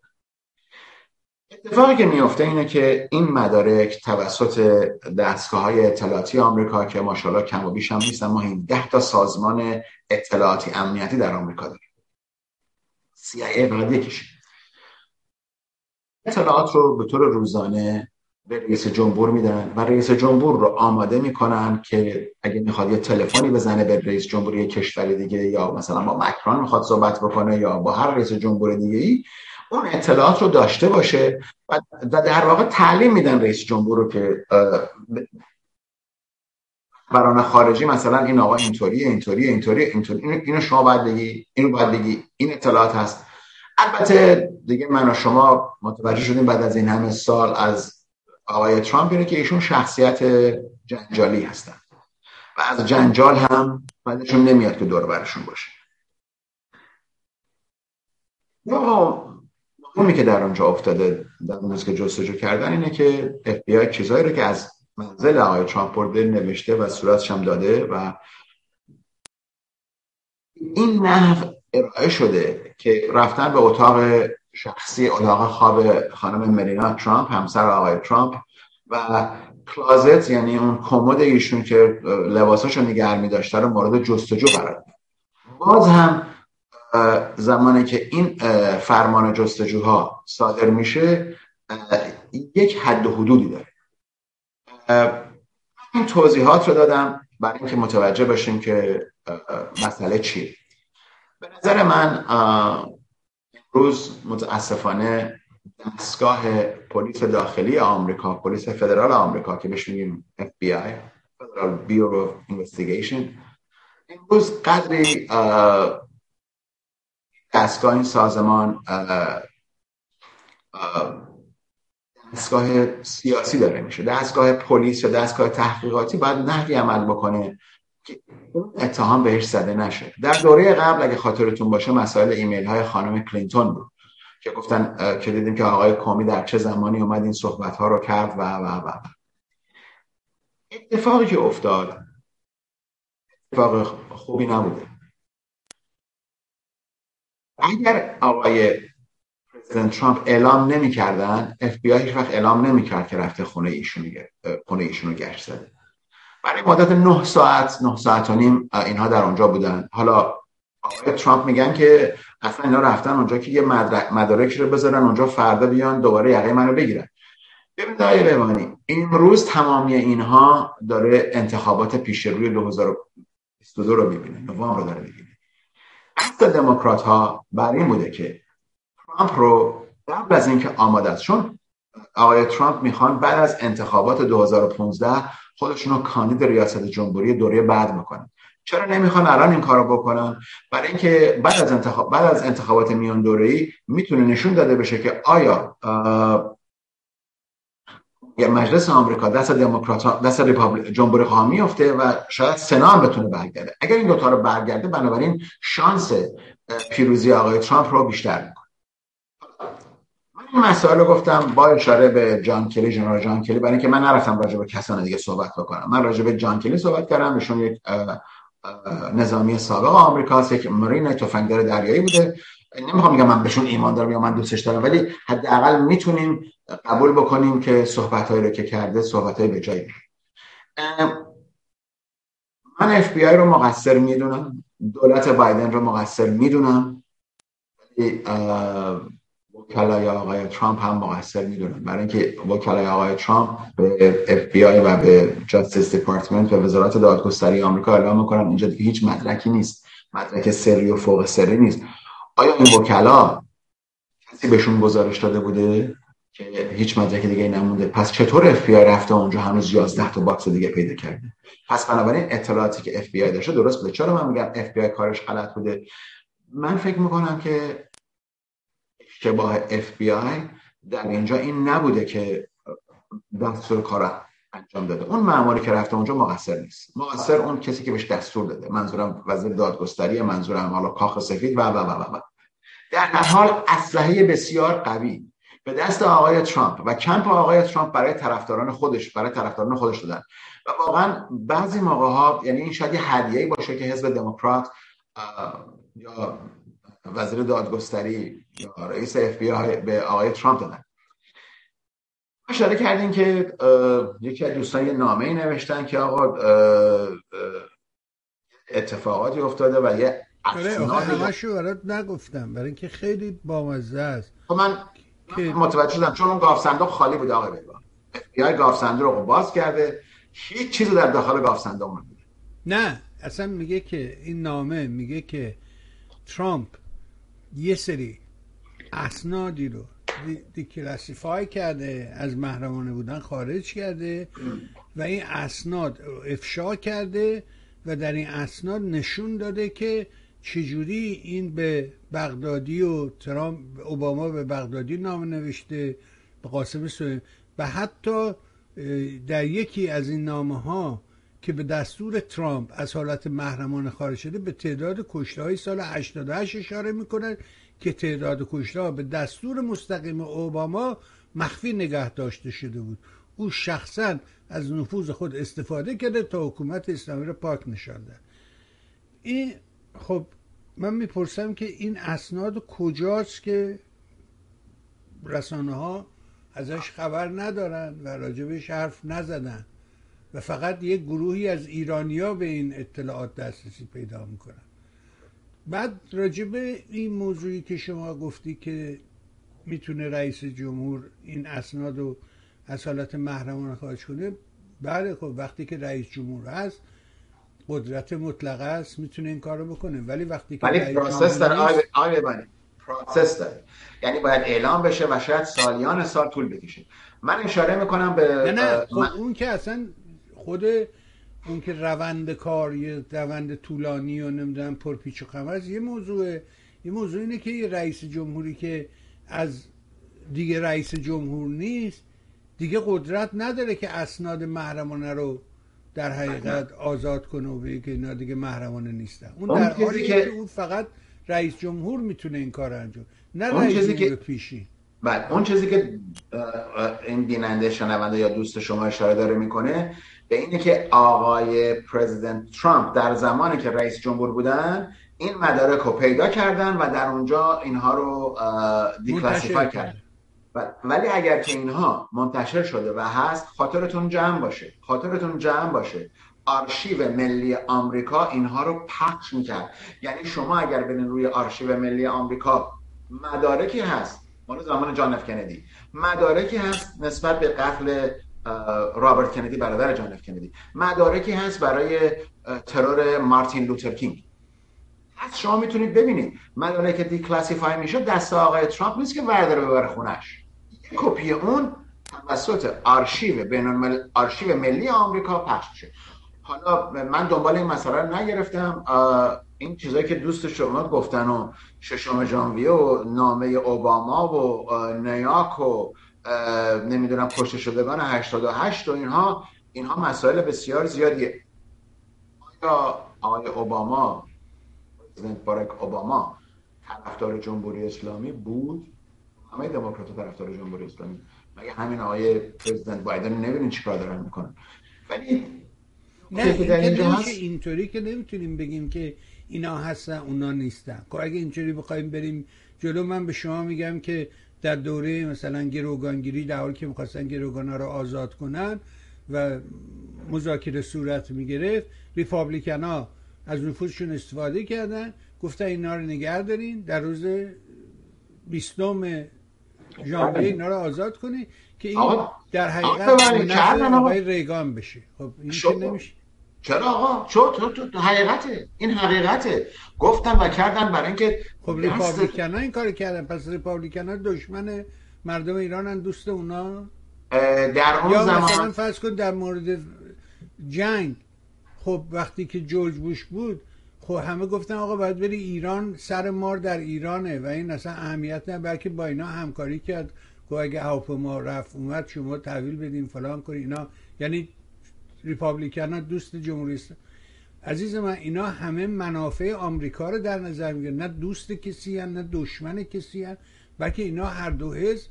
اتفاقی که میفته اینه که این مدارک توسط دستگاه های اطلاعاتی آمریکا که ماشاءالله کم و بیش هم نیستن ما این ده تا سازمان اطلاعاتی امنیتی در آمریکا داریم. CIA فقط یکیش اطلاعات رو به طور روزانه به رئیس جمهور میدن و رئیس جمهور رو آماده می‌کنن که اگه می‌خواد یه تلفنی بزنه به رئیس جمهوری کشور دیگه یا مثلا با مکران می‌خواد صحبت بکنه یا با هر رئیس جمهور دیگه ای اون اطلاعات رو داشته باشه و در واقع تعلیم میدن رئیس جمهور رو که بران خارجی مثلا این آقا اینطوری اینطوری اینطوری اینطوری اینو شما باید بگی اینو باید بگی این اطلاعات هست. البته دیگه من و شما متوجه شدیم بعد از این همه سال از آقای ترامپ اینه که ایشون شخصیت جنجالی هستن. و از جنجال هم بعدشون نمیاد که دور برشون باشه. مهمی که در اونجا افتاده در اون که جستجو کردن اینه که FBI چیزایی رو که از منزل آقای ترامپ برده نوشته و صورتش هم داده و این نحو ارائه شده که رفتن به اتاق شخصی اتاق خواب خانم مرینا ترامپ همسر آقای ترامپ و کلازت یعنی اون کمد ایشون که لباساشو نگه می رو مورد جستجو قرار باز هم زمانی که این فرمان جستجوها صادر میشه یک حد و حدودی داره. این توضیحات رو دادم برای اینکه متوجه باشیم که مسئله چیه. به نظر من امروز متاسفانه دستگاه پلیس داخلی آمریکا پلیس فدرال آمریکا که بهش میگیم FBI Federal Bureau of Investigation امروز قدری دستگاه این سازمان دستگاه سیاسی داره میشه. دستگاه پلیس یا دستگاه تحقیقاتی باید نحوی عمل بکنه که اون اتهام بهش زده نشه. در دوره قبل اگه خاطرتون باشه مسائل ایمیل های خانم کلینتون بود که گفتن که دیدیم که آقای کومی در چه زمانی اومد این صحبت ها رو کرد و و و. اتفاقی که افتاد اتفاق خوبی نبوده. اگر آقای پرزیدنت ترامپ اعلام نمی‌کردن اف بی آی هیچ وقت اعلام نمی‌کرد که رفته خونه ایشون خونه ایشونو گشت زده. برای مدت 9 ساعت 9 ساعت و نیم اینها در اونجا بودن. حالا آقای ترامپ میگن که اصلا اینا رفتن اونجا که یه مدارک رو بذارن اونجا فردا بیان دوباره یقه منو بگیرن. ببینید آقای لیوانی امروز تمامی اینها داره انتخابات پیش روی 2022 رو می‌بینه. نوامبر رو داره می‌بینه اصل دموکرات ها بر این بوده که ترامپ رو قبل از اینکه آماده است چون آقای ترامپ می‌خوان بعد از انتخابات 2015 خودشون رو کاندید ریاست جمهوری دوره بعد می‌کنن چرا نمی‌خوان الان این کارو بکنن؟ برای اینکه بعد از انتخاب بعد از انتخابات میان دوره‌ای می‌تونه نشون داده بشه که آیا مجلس آمریکا دست دموکرات دست جمهوری خواهی میفته و شاید سنا بتونه برگرده. اگر این دوتا رو برگرده بنابراین شانس پیروزی آقای ترامپ رو بیشتر می‌کنه. من این مسائل رو گفتم با اشاره به جان کلی جنرال جان کلی برای اینکه من نرفتم راجع به کسان دیگه صحبت بکنم. من راجع به جان کلی صحبت کردم. ایشون یک نظامی سابق آمریکاست یک مرین تفنگدار دریایی بوده. نمی‌خوام بگم من بهشون ایمان دارم یا من دوستش دارم ولی حداقل می‌تونیم قبول بکنیم که صحبت رو که کرده صحبت های به جایی من اف بی آی رو مقصر می‌دونم دولت بایدن رو مقصر می‌دونم وکلای آقای ترامپ هم مقصر می‌دونم برای اینکه وکلای آقای ترامپ به اف بی آی و به Justice Department و وزارت دادگستری آمریکا اعلام می‌کنن اینجا دیگه هیچ مدرکی نیست. مدرک سری و فوق سری نیست. آیا این وکلا کسی بهشون گزارش داده بوده که هیچ مدرک دیگه نمونده؟ پس چطور اف بی آی رفته اونجا هنوز 11 تا box دیگه پیدا کرده؟ پس بنابراین اطلاعاتی که اف بی آی داشته درست بوده چرا من میگم اف بی آی کارش غلط بوده؟ من فکر می‌کنم که اشتباه اف بی آی در اینجا این نبوده که دستور کار انجام داده. اون مأموری که رفته اونجا مقصر نیست. مقصر اون کسی که بهش دستور داده. منظورم وزیر دادگستری منظورم حالا کاخ سفید و و و و در حال اسلحه بسیار قوی. به دست آقای ترامپ و کمپ آقای ترامپ برای طرفداران خودش برای طرفداران خودش دادن. و واقعا بعضی موقع ها یعنی این شاید یه هدیه‌ای باشه که حزب دموکرات یا وزیر دادگستری یا رئیس اف بی به آقای ترامپ دادن. اشاره کردیم که یکی از دوستان یه نامه ای نوشتن که آقا اتفاقاتی افتاده و یه همشو برات نگفتم برای اینکه خیلی بامزه است. خب من متوجه شدم چون اون گاف صندوق خالی بوده آقای بیگان اف گاف صندوق رو باز کرده. هیچ چیزی در داخل گاف صندوق نبوده. نه اصلا میگه که این نامه میگه که ترامپ یه سری اسنادی رو دیکلاسیفای کرده از محرمانه بودن خارج کرده و این اسناد افشا کرده و در این اسناد نشون داده که چجوری این به بغدادی و ترامپ اوباما به بغدادی نامه نوشته به قاسم و حتی در یکی از این نامه ها که به دستور ترامپ از حالت محرمانه خارج شده به تعداد کشته های سال 88 اشاره می‌کنن که تعداد کشته به دستور مستقیم اوباما مخفی نگه داشته شده بود. او شخصا از نفوذ خود استفاده کرده تا حکومت اسلامی را پاک نشانده این خب من می‌پرسم که این اسناد کجاست که رسانه ها ازش خبر ندارن و راجبش حرف نزدن و فقط یک گروهی از ایرانیا به این اطلاعات دسترسی پیدا می‌کنن؟ بعد راجبه این موضوعی که شما گفتی که می‌تونه رئیس جمهور این اسناد رو از حالت محرمانه خارج کنه بله خب وقتی که رئیس جمهور هست قدرت مطلقه است می‌تونه این کارو بکنه. ولی وقتی که ولی process داره. آقای process داره. یعنی باید اعلام بشه و شاید سالیان سال طول بکشه. من اشاره می‌کنم به نه نه. خب اون که اصلا خود اون که روند کار یه روند طولانی و نمی‌دونم پرپیچ و خم یه موضوع یه موضوع اینه که یه رئیس جمهوری که از دیگه رئیس جمهور نیست دیگه قدرت نداره که اسناد محرمانه رو در حقیقت آزاد کنه و بگه که اینا دیگه محرمانه نیستن. اون در حالی که اون فقط رئیس جمهور می‌تونه این کار انجام نه رئیس جمهور که... پیشی بله اون چیزی که این بیننده شنونده یا دوست شما اشاره داره می‌کنه به اینه که آقای پرزیدنت ترامپ در زمانی که رئیس جمهور بودن این مدارک رو پیدا کردن و در اونجا اینها رو declassify کردن. ولی اگر که اینها منتشر شده و هست خاطرتون جمع باشه. خاطرتون جمع باشه. آرشیو ملی آمریکا اینها رو پخش می‌کرد. یعنی شما اگر برین روی آرشیو ملی آمریکا مدارکی هست مال زمان جان اف کندی. مدارکی هست نسبت به قتل رابرت کندی برادر جان اف کندی. مدارکی هست برای ترور مارتین لوتر کینگ. از شما می‌تونید ببینید. مدارکی که دیکلاسیفای میشه دست آقای ترامپ نیست که ورداره ببره خونش. کپی اون توسط آرشیو بین آرشیو ملی آمریکا پخش میشه. حالا من دنبال این مسئله نگرفتم. این چیزایی که دوست شما گفتن و ششم ژانویه و نامه اوباما و نیاک و نمی‌دونم کشته شدگان 88 و اینها اینها مسائل بسیار زیادیه. آیا آقای اوباما پرزیدنت باراک اوباما طرفدار جمهوری اسلامی بود؟ همه دموکرات طرفدار جمهوری اسلامی. مگه همین آقای پرزیدنت بایدن نبینین چیکار دارن می‌کنن؟ ولی نه این اینطوری که نمی‌تونیم بگیم که اینا هستن اونا نیستن. خب اگه اینطوری بخوایم بریم جلو من به شما میگم که در دوره مثلا گروگانگیری در حالی که می‌خواستن گروگان ها رو آزاد کنن و مذاکره صورت می‌گرفت ریپابلیکن ها از نفوذشون استفاده کردن. گفتن اینا رو نگه دارین در روز بیستم ژانویه اینا رو آزاد کنی که این در حقیقت آقای ریگان بشه. خب این که نمیشه؟ چرا آقا؟ چو تو, تو حقیقته. این حقیقته. گفتن و کردن برای اینکه خب ریپابلیکن این کار کردن. پس ریپابلیکن دشمن مردم ایرانن دوست اونا؟ در اون یا زمان. مثلا فرض کن در مورد جنگ. خب وقتی که جورج بوش بود خب همه گفتن آقا باید بری ایران سر مار در ایرانه و این اصلا اهمیت نه بلکه با اینا همکاری کرد. که اگه هواپیما رفت اومد شما تحویل بدین فلان کنی اینا. یعنی ریپابلیکن ها دوست جمهوری عزیز من اینا همه منافع آمریکا رو در نظر می‌گیرن. نه دوست کسی هن، نه دشمن کسی هن. بلکه اینا هر دو حزب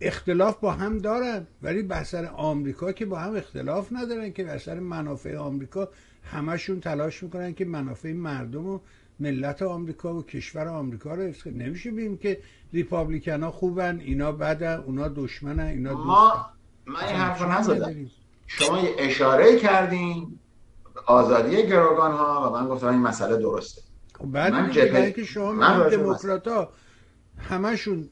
اختلاف با هم دارن. ولی بسر آمریکا که با هم اختلاف ندارن که بسر منافع آمریکا همشون تلاش می‌کنن که منافع مردم و ملت آمریکا و کشور آمریکا رو حفظ نمیشه بیم که ریپابلیکن ها خوبن اینا بدن اونا دشمنن اینا دوستن. ما من این حرف نزدم. شما اشاره کردین آزادی گروگان ها و من گفتم این مسئله درسته. خب بعد من جبه... که شما من دموکرات ها همشون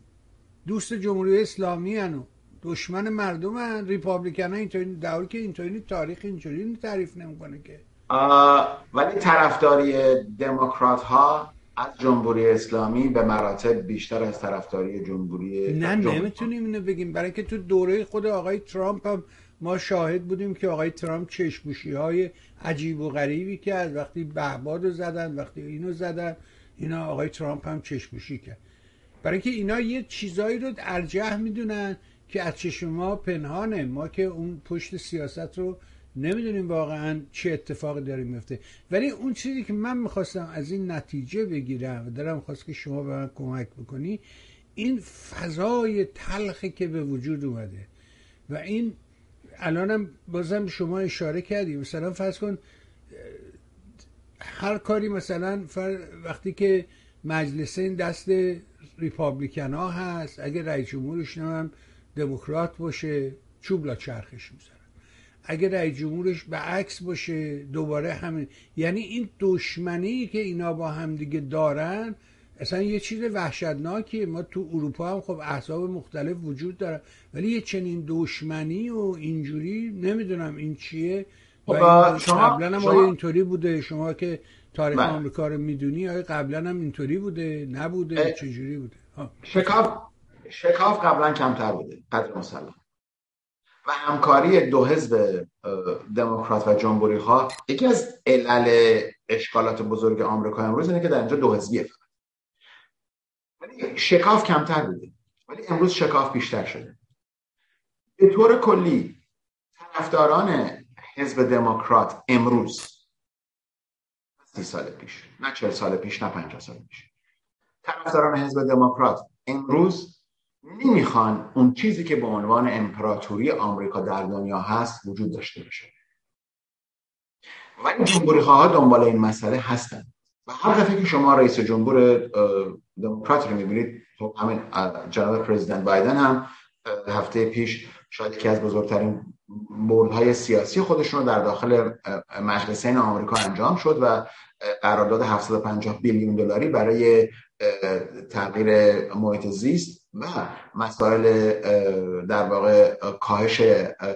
دوست جمهوری اسلامی هن دشمن مردم هن ریپابلیکن ها اینطوری در که اینطوری تاریخ اینطوری تعریف نمی‌کنه که. ولی طرفداری دموکرات ها از جمهوری اسلامی به مراتب بیشتر از طرفداری جمهوری نه نمی‌تونیم اینو بگیم. برای که تو دوره خود آقای ترامپ هم ما شاهد بودیم که آقای ترامپ چشموشی های عجیب و غریبی از وقتی بهباد رو زدن وقتی اینو زدن اینا آقای ترامپ هم چشموشی کرد. برای که اینا یه چیزایی رو ارجح می‌دونن که از چشم ما پنهانه. ما که اون پشت سیاست رو نمی‌دونیم واقعا چه اتفاقی داره میفته ولی اون چیزی که من می‌خواستم از این نتیجه بگیرم و دارم خواست که شما به من کمک بکنی این فضای تلخی که به وجود اومده و این الانم بازم شما اشاره کردی. مثلا فرض کن هر کاری مثلا وقتی که مجلسین دست ریپابلیکن ها هست اگه رئیس جمهورش هم دموکرات باشه چوب لا چرخش می‌زنن اگه رئیس جمهورش به عکس باشه دوباره همین یعنی این دشمنی که اینا با هم دیگه دارن اصلا یه چیز وحشتناکیه. ما تو اروپا هم خب احزاب مختلف وجود داره. ولی یه چنین دشمنی و اینجوری نمی‌دونم این چیه. خب شما قبلا هم شما... اینطوری بوده؟ شما که تاریخ من... آمریکا رو می‌دونی آیا قبلا هم اینطوری بوده؟ نبوده. چجوری بوده؟ شکاف شکاف قبلا کمتر بوده قدر مسلم و همکاری دو حزب دموکرات و جمهوری ها یکی از علل اشکالات بزرگ آمریکا امروز اینه که در اینجا دو حزبیه ولی شکاف کمتر بوده ولی امروز شکاف بیشتر شده. به طور کلی طرفداران حزب دموکرات امروز سی سال پیش نه چهل سال پیش نه پنجاه سال پیش طرفداران حزب دموکرات امروز نمی‌خوان اون چیزی که به عنوان امپراتوری آمریکا در دنیا هست وجود داشته باشه. ولی جمهوری ها دنبال این مسئله هستن. و هر دفعه که شما رئیس جمهور دموکرات رو می‌بینید خب همین جناب پرزیدنت بایدن هم هفته پیش شاید یکی از بزرگترین بردهای سیاسی خودشون رو در داخل مجلسین آمریکا انجام شد و قرارداد 750 بیلیون دلاری برای تغییر محیط زیست و مسائل در واقع کاهش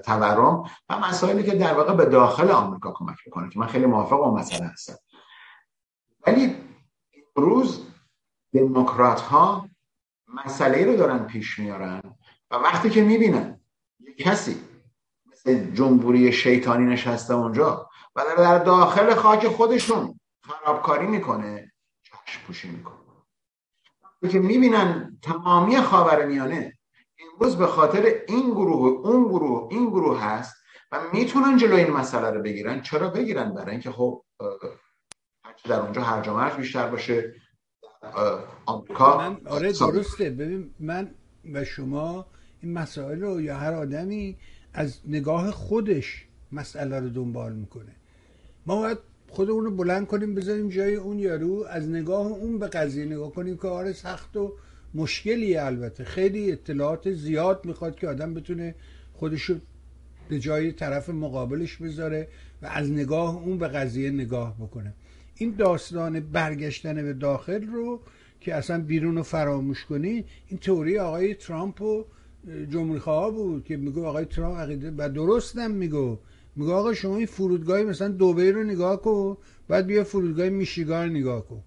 تورم و مسائلی که در واقع به داخل آمریکا کمک می‌کنه که من خیلی موافق اون مسئله هستم. ولی امروز دموکرات ها مسئله رو دارن پیش میارن و وقتی که می‌بینن کسی مثل جمهوری شیطانی نشسته اونجا و در داخل خاک خودشون خرابکاری می‌کنه چشم پوشی می‌کنه. که می‌بینن تمامی خاور میانه امروز به خاطر این گروه اون گروه این گروه هست و می‌تونن جلوی این مسئله رو بگیرن چرا بگیرن؟ برای اینکه خب در اونجا هر و بیشتر باشه آمریکا من آره درسته. ببین من و شما این مسائل رو یا هر آدمی از نگاه خودش مسئله رو دنبال می‌کنه. ما باید خودمون رو بلند کنیم بذاریم جای اون یارو از نگاه اون به قضیه نگاه کنیم که آره سخت و مشکلی البته. خیلی اطلاعات زیاد می‌خواد که آدم بتونه خودشو به جای طرف مقابلش بذاره و از نگاه اون به قضیه نگاه بکنه. این داستان برگشتن به داخل رو که اصلا بیرون رو فراموش کنی این تئوری آقای ترامپ و جمهوری خواه بود که میگو آقای ترامپ عقیده و درستم میگو. میگه آقا شما این فرودگاهی مثلا دوبه رو نگاه کن بعد بیا فرودگاه میشیگان نگاه کن.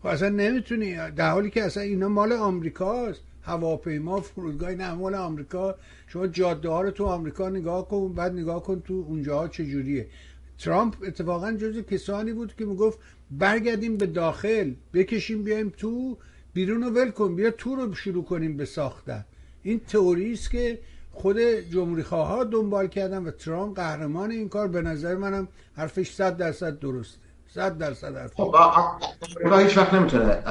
خب اصلا نمی‌تونی. در حالی که اصلا اینا مال آمریکاست هواپیما فرودگاه نه مال آمریکا. شما جاده ها رو تو آمریکا نگاه کن بعد نگاه کن تو اونجاها چجوریه. ترامپ اتفاقا جز کسانی بود که می‌گفت برگردیم به داخل بکشیم بیایم تو بیرون رو ول کن بیا تو رو شروع کنیم به ساختن. این تئوری است که خود جمهوری خواه دنبال کردن و ترامپ قهرمان این کار به نظر منم حرفش صد درصد درسته. صد درصد حرف. خب آمریکا هیچ وقت نمی‌تونه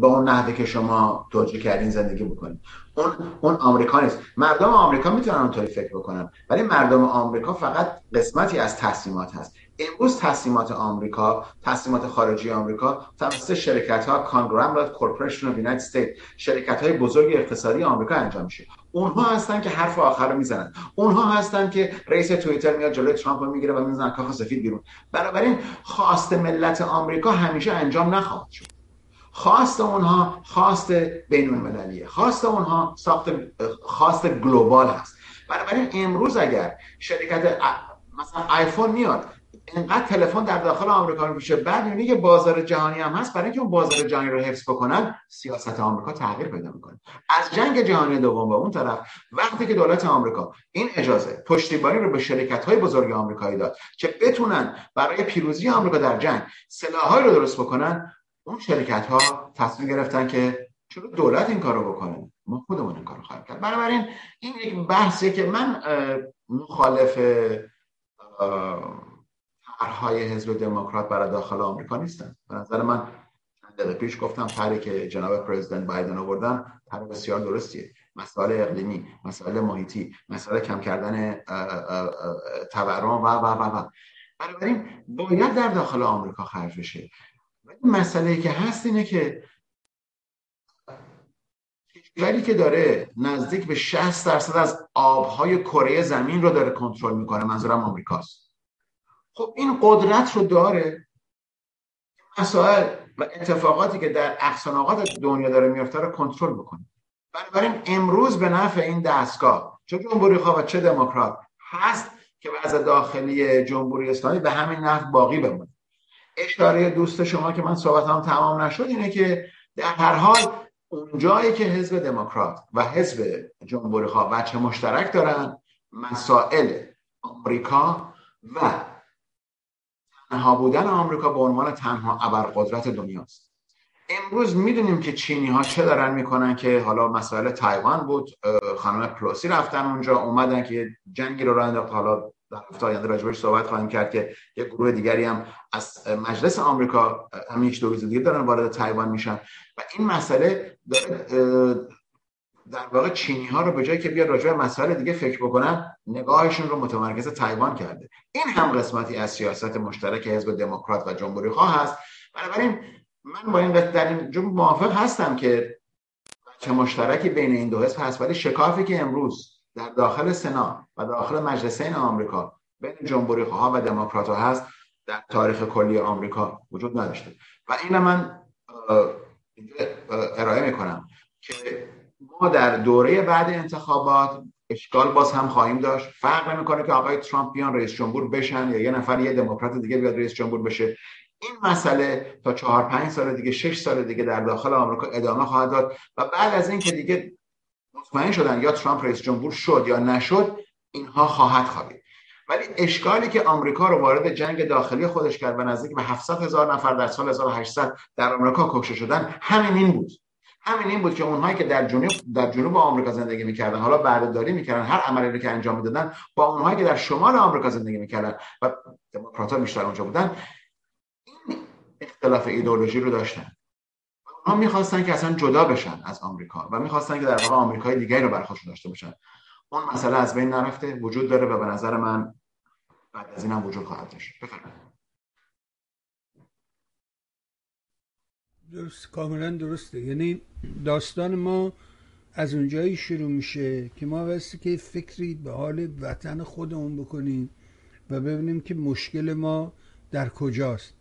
با اون نحوه که شما توجه کردین زندگی بکنید اون اون آمریکا نیست. مردم آمریکا می‌تونن اونطوری فکر بکنن. ولی مردم آمریکا فقط قسمتی از تصمیمات هست. امروز تصمیمات آمریکا تصمیمات خارجی آمریکا توسط شرکت ها کانگرام corporation of United States شرکت های بزرگ اقتصادی آمریکا انجام میشه. اونها هستن که حرف آخر رو می‌زنن. اونها هستن که رئیس توییتر میاد جلوی ترامپ رو می‌گیره و می‌زنن کاخ سفید بیرون. بنابراین خواست ملت آمریکا همیشه انجام نخواهد شد. خواست اونها خواست بین المللیه خواست اونها ساخت خواست گلوبال هست. بنابراین امروز اگر شرکت مثلا آیفون میاد اینقدر تلفن در داخل آمریکا میشه. بعد می‌بینی که بازار جهانی هم هست برای اینکه اون بازار جهانی رو حفظ بکنن سیاست آمریکا تغییر پیدا می‌کنه. از جنگ جهانی دوم به اون طرف وقتی که دولت آمریکا این اجازه پشتیبانی رو به شرکت های بزرگ آمریکایی داد که بتونن برای پیروزی آمریکا در جنگ سلاحهایی رو درست بکنن اون شرکت ها تصمیم گرفتن که چرا دولت این کارو بکنه؟ ما خودمون این کارو خواهیم کرد. بنابراین این یک بحثیه که من مخالف طرحهای حزب دموکرات برای داخل آمریکا نیستن. به نظر من چند دقیقه پیش گفتم طرحی که جناب پرزیدنت بایدن آوردن طرح بسیار درستیه. مسائل اقلیمی مسائل محیطی مسائل کم کردن تورم و و و و. بنابراین باید در داخل آمریکا خرج بشه. مسئله که هست اینه که کشوری که داره نزدیک به 60 درصد از آبهای کره زمین رو داره کنترل می‌کنه منظورم آمریکاست. خب این قدرت رو داره. مسائل و اتفاقاتی که در اقصاناقات دنیا داره میفته رو کنترل بکنه. بنابراین امروز به نفع این دستگاه چه جمهوری خواه و چه دموکرات هست که وضع داخلی جمهوری اسلامی به همین نحو باقی بمونه. اشاره دوست شما که من صحبت هم تمام نشد اینه که در هر حال اون جایی که حزب دموکرات و حزب جمهوری خواه بچه مشترک دارن مسائل آمریکا و تنها بودن آمریکا به عنوان تنها ابرقدرت دنیاست. امروز می‌دونیم که چینی ها چه دارن می‌کنن که حالا مسائل تایوان بود خانم پلوسی رفتن اونجا اومدن که جنگی رو راه انداخت. حالا در هفته آینده راجبش صحبت خواهیم کرد که یک گروه دیگری هم از مجلس آمریکا همین یک دو دیگه دارن وارد تایوان میشن. و این مسئله داره در واقع چینی ها رو به جایی که بیا راجع به مسائل دیگه فکر بکنن نگاهشون رو متمرکز تایوان کرده. این هم قسمتی از سیاست مشترک حزب دموکرات و جمهوری خواه هست. بنابراین من با این در این موافق هستم که چه مشترکی بین این دو حزب هست ولی شکافی که امروز در داخل سنا و داخل مجلسین آمریکا بین جمهوری ها و دموکرات هست در تاریخ کلی آمریکا وجود نداشته. و این من اینجا ارائه می‌کنم که ما در دوره بعد انتخابات اشکال باز هم خواهیم داشت. فرق نمی‌کنه که آقای ترامپ بیان رئیس جمهور بشن یا یه نفر یه دموکرات دیگه بیاد رئیس جمهور بشه. این مسئله تا چهار پنج سال دیگه شش سال دیگه در داخل آمریکا ادامه خواهد داد و بعد از این که دیگه مطمئن شدن یا ترامپ رئیس جمهور شد یا نشد اینها خواهد خوابید. ولی اشکالی که آمریکا رو وارد جنگ داخلی خودش کرد و نزدیک به 700 هزار نفر در سال 1800 در آمریکا کشته شدن همین این بود. همین این بود که اونهایی که در جنوب در جنوب آمریکا زندگی می‌کردن حالا بردهداری می‌کردن هر عملی رو که انجام می‌دادن با اونهایی که در شمال آمریکا زندگی می‌کردن و دموکرات بیشتر اونجا بودن این اختلاف ایدئولوژی رو داشتن. اونها می‌خواستن که اصلا جدا بشن از آمریکا و می‌خواستن که در واقع آمریکای دیگری رو بر داشته باشن. اون مسئله از بین نرفته وجود داره و به نظر من بعد از این هم وجود خواهد داشت. بفرمایید. درست کاملا درسته. یعنی داستان ما از اونجایی شروع میشه که ما واسه که فکری به حال وطن خودمون بکنیم و ببینیم که مشکل ما در کجاست.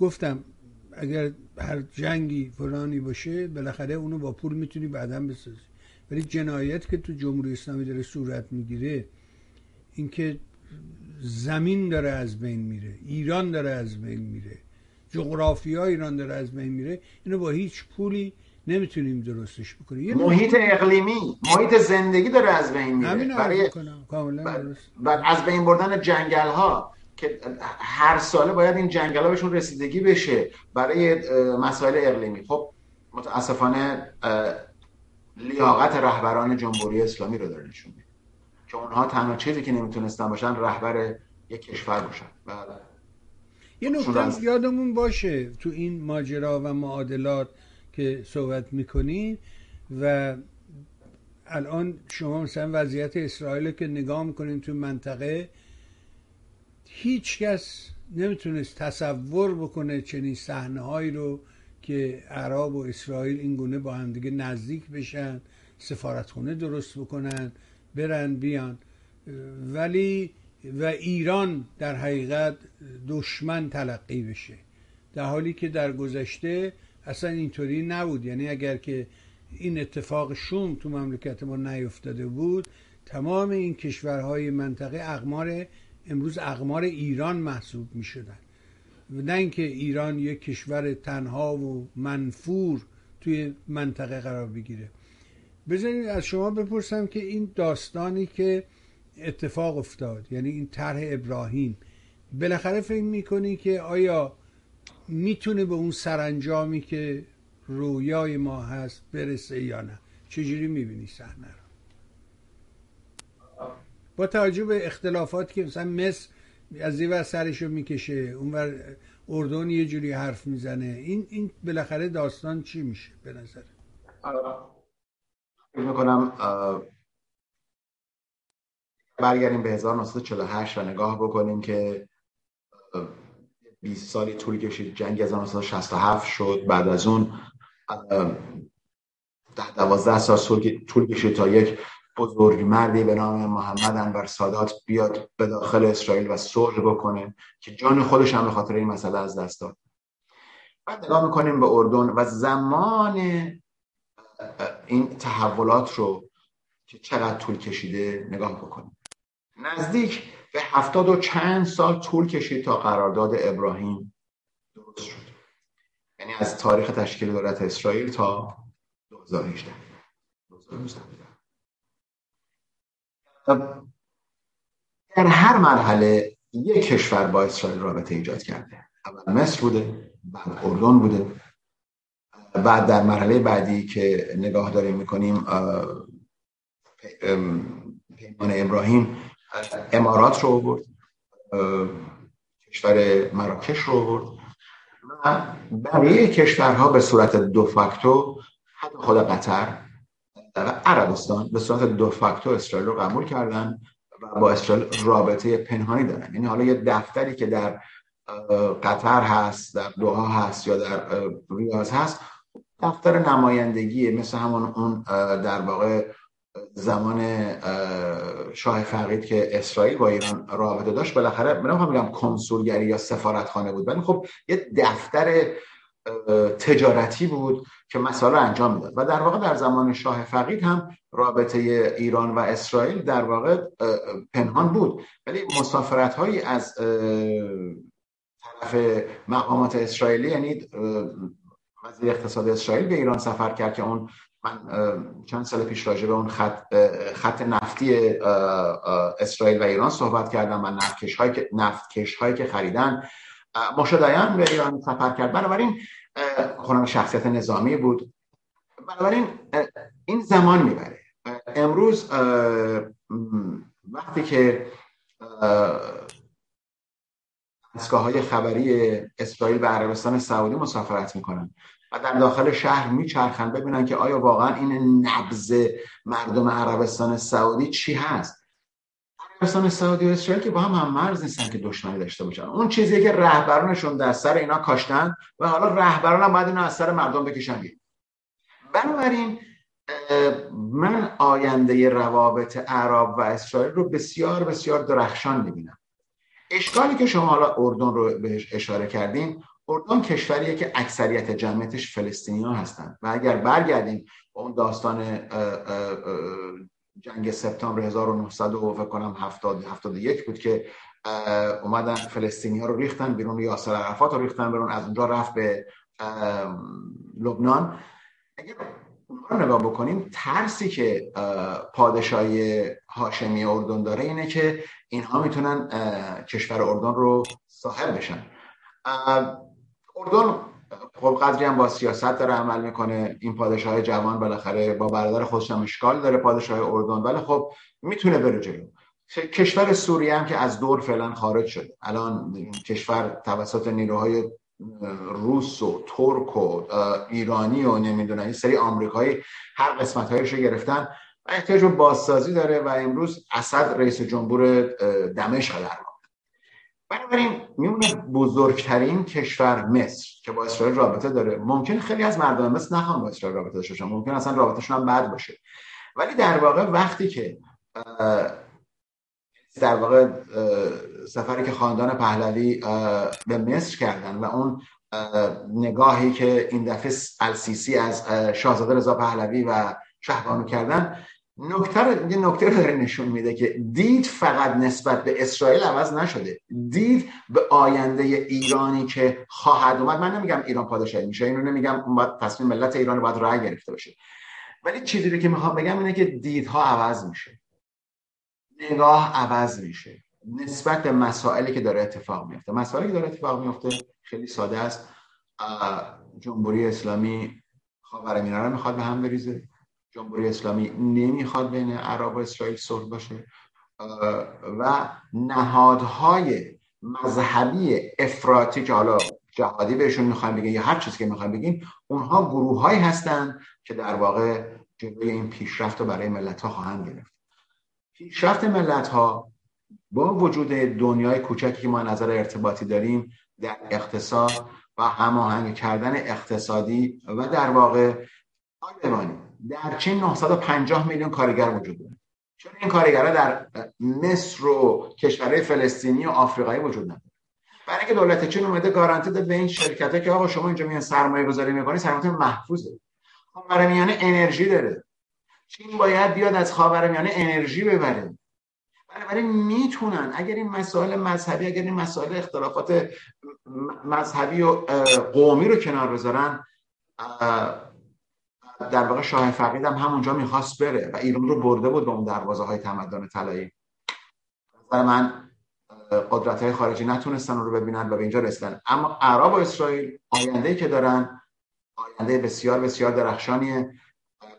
گفتم اگر هر جنگی فلانی باشه بالاخره اونو با پول می‌تونی بعدا بسازی. ولی جنایت که تو جمهوری اسلامی داره صورت می‌گیره اینکه زمین داره از بین میره ایران داره از بین میره. جغرافیا ایران داره از بین میره اینو با هیچ پولی نمی‌تونیم درستش بکنیم. محیط اقلیمی محیط زندگی داره از بین میره. برای بعد از بین بردن جنگل ها که هر ساله باید این جنگل ها بهشون رسیدگی بشه برای مسائل اقلیمی. خب متاسفانه لیاقت رهبران جمهوری اسلامی رو داره نشون که اونها تنها چیزی که نمی‌تونستن باشن رهبر یک کشور باشن. بله. یه نکته یادمون باشه تو این ماجرا و معادلات که صحبت می‌کنیم و الان شما مثلا وضعیت اسرائیل که نگاه می‌کنیم تو منطقه هیچ کس نمی‌تونست تصور بکنه چنین صحنه هایی رو که عرب و اسرائیل این گونه با همدیگه نزدیک بشن سفارتخونه درست بکنن برن بیان. ولی و ایران در حقیقت دشمن تلقی بشه. در حالی که در گذشته اصلا اینطوری نبود. یعنی اگر که این اتفاق شوم تو مملکت ما نیفتاده بود تمام این کشورهای منطقه اقمار امروز اقمار ایران محسوب می شدن نه اینکه ایران یک کشور تنها و منفور توی منطقه قرار بگیره. بذارید از شما بپرسم که این داستانی که اتفاق افتاد. یعنی این طرح ابراهیم. بالاخره فکر می‌کنی که آیا می‌تونه به اون سرانجامی که رویای ما هست برسه یا نه؟ چجوری می‌بینی صحنه رو؟ با توجه به اختلافات که مثلا مصر از این سرش رو می‌کشه اونور اردن یه جوری حرف می‌زنه. این این بالاخره داستان چی میشه به نظر؟ فکر می‌کنم برگردیم به 1948 و نگاه بکنیم که 20 سالی طول کشید جنگ 1967 شد. بعد از اون ده دوازده سال طول کشید تا یک بزرگ مردی به نام محمد انور سادات بیاد به داخل اسرائیل و صلح بکنه که جان خودش هم به خاطر این مسئله از دست داد. بعد نگاه می‌کنیم به اردن و زمان این تحولات رو که چقدر طول کشیده نگاه بکنیم. نزدیک به هفتاد و چند سال طول کشید تا قرارداد ابراهیم درست شد. یعنی از تاریخ تشکیل دولت اسرائیل تا 2018 در هر مرحله یک کشور با اسرائیل رابطه ایجاد کرده. اول مصر بوده بعد اردن بوده. بعد در مرحله بعدی که نگاه داریم می‌کنیم پیمان ابراهیم امارات رو برد کشور مراکش رو برد و بقیه کشورها به صورت دو فاکتو حتی خود قطر و عربستان به صورت دو فاکتو اسرائیل رو قبول کردن و با اسرائیل رابطه پنهانی دارن. یعنی حالا یه دفتری که در قطر هست در دوها هست یا در ریاض هست دفتر نمایندگی مثل همون اون در واقع زمان شاه فقید که اسرائیل با ایران رابطه داشت بالاخره من میگم کنسولگری یا سفارتخانه بود ولی خب یه دفتر تجارتی بود که مسائل انجام می‌داد. و در واقع در زمان شاه فقید هم رابطه ایران و اسرائیل در واقع پنهان بود. ولی مسافرت هایی از طرف مقامات اسرائیلی یعنی وزیر اقتصاد اسرائیل به ایران سفر کرد که اون من چند سال پیش راجع به اون خط, خط نفتی اسرائیل و ایران صحبت کردم و نفتکش هایی که, نفتکش هایی که خریدن مشدیان به ایران سفر کرد. بنابراین خونم شخصیت نظامی بود. بنابراین این زمان می‌بره. امروز وقتی که دستگاه خبری اسرائیل به عربستان سعودی مسافرت می‌کنن و در داخل شهر میچرخن ببینن که آیا واقعا این نبز مردم عربستان سعودی چی هست. عربستان سعودی و اسرائیل که با هم هم مرز نیستن که دشمنی داشته باشن. اون چیزی که رهبرانشون در سر اینا کاشتن و حالا رهبران هم باید اینو از سر مردم بکشن بیرون. بنابراین من آینده روابط عرب و اسرائیل رو بسیار بسیار درخشان می‌بینم. اشکالی که شما حالا اردن رو بهش اشاره کردین اردن کشوریه که اکثریت جمعیتش فلسطینی ها هستن. و اگر برگردیم اون داستان جنگ سپتامبر 1900 و فکر کنم 70 71 بود که اومدن فلسطینی ها رو ریختن بیرون یاسر عرفات رو ریختن بیرون از اونجا رفت به لبنان. اگر رو نگاه بکنیم ترسی که پادشاهی هاشمی اردن داره اینه که اینها می‌تونن کشور اردن رو صاحب بشن. اردن خب قدری هم با سیاست داره عمل می‌کنه. این پادشاه جوان بالاخره با برادر خودش هم اشکال داره پادشاه اردن. ولی خب می‌تونه بره جلو. کشور سوریه هم که از دور فعلا خارج شده. الان کشور توسط نیروهای روس و ترک و ایرانی و نمی‌دونم این سری آمریکایی هر قسمت هایش رو گرفتن. و احتیاج به بازسازی داره و امروز اسد رئیس جمهور دمشق در بنابراین میمونه بزرگترین کشور مصر که با اسرائیل رابطه داره ممکن خیلی از مردم مصر نخوان با اسرائیل رابطه داشته باشن. ممکن اصلا رابطهشون هم بد باشه. ولی در واقع وقتی که در واقع سفری که خاندان پهلوی به مصر کردن و اون نگاهی که این دفعه السیسی از شاهزاده رضا پهلوی و شهبانو کردن نکته یه نکته رو داره نشون میده که دید فقط نسبت به اسرائیل عوض نشده. دید به آینده ایرانی که خواهد اومد. من نمیگم ایران پادشاهی میشه. اینو نمیگم باید تصمیم ملت ایران باید رای گرفته باشه. ولی چیزی رو که می‌خوام بگم اینه که دیدها عوض میشه. نگاه عوض میشه. نسبت به مسائلی که داره اتفاق میفته. مسائلی که داره اتفاق میفته خیلی ساده است. جمهوری اسلامی خاورمیانه رو می‌خواد به هم بریزه. جمهوری اسلامی نمی‌خواد بین عرب و اسرائیل صلح باشه. و نهادهای مذهبی افراطی که حالا جهادی بهشون می‌خوایم بگیم یا هر چیزی که می‌خوایم بگیم اونها گروه هایی هستند که در واقع جلوی این پیشرفت رو برای ملت ها خواهند گرفت. پیشرفت ملت ها با وجود دنیای کوچکی که ما نظر ارتباطی داریم در اقتصاد و هماهنگ کردن اقتصادی و در واقع در چین 950 میلیون کارگر وجود داره. چون این کارگرها در مصر و کشورهای فلسطینی و آفریقایی وجود نداره. برای اینکه دولت چین اومده گارانتی داد به این شرکت که آقا شما اینجا میان سرمایه گذاری می‌کنی سرمایه محفوظه. خاورمیانه انرژی داره. چین باید بیاد از خاورمیانه انرژی ببره. بنابراین می‌تونن اگر این مسائل مذهبی اگر این مسائل اختلافات مذهبی و قومی رو کنار بذارن در واقع شاه فقید هم همونجا می‌خواست بره و ایران رو برده بود به اون دروازه های تمدن طلایی. نظر من قدرت های خارجی نتونستن رو ببینن و به اینجا رسیدن. اما عرب و اسرائیل آینده که دارن آینده بسیار بسیار درخشانیه.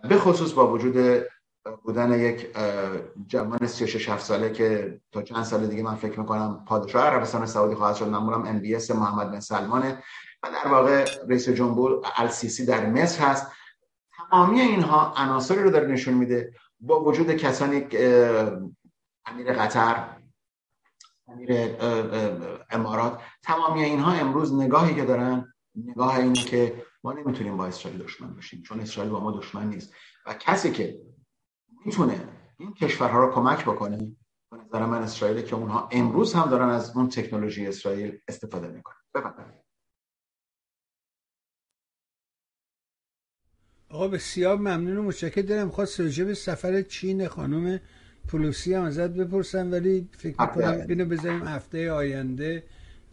به خصوص با وجود بودن یک جوان 36 7 ساله که تا چند سال دیگه من فکر می‌کنم پادشاه عربستان سعودی خواهد شد. معمولا ام بی محمد بن سلمانه. و در واقع رئیس جمهور السیسی در مصر هست. تمامی اینها عناصری رو داره نشون میده با وجود کسانی امیر قطر امیر امارات. تمامی اینها امروز نگاهی که دارن نگاه اینه که ما نمی‌تونیم با اسرائیل دشمن باشیم چون اسرائیل با ما دشمن نیست. و کسی که می‌تونه این کشورها رو کمک بکنه به نظر من اسرائیل که اونها امروز هم دارن از اون تکنولوژی اسرائیل استفاده می‌کنن. بفرمایید. آقا بسیار ممنون و متشکر دارم خواست راجع به سفر چین خانم پولوسی هم ازت بپرسم ولی فکر می‌کنم اینو بذاریم هفته آینده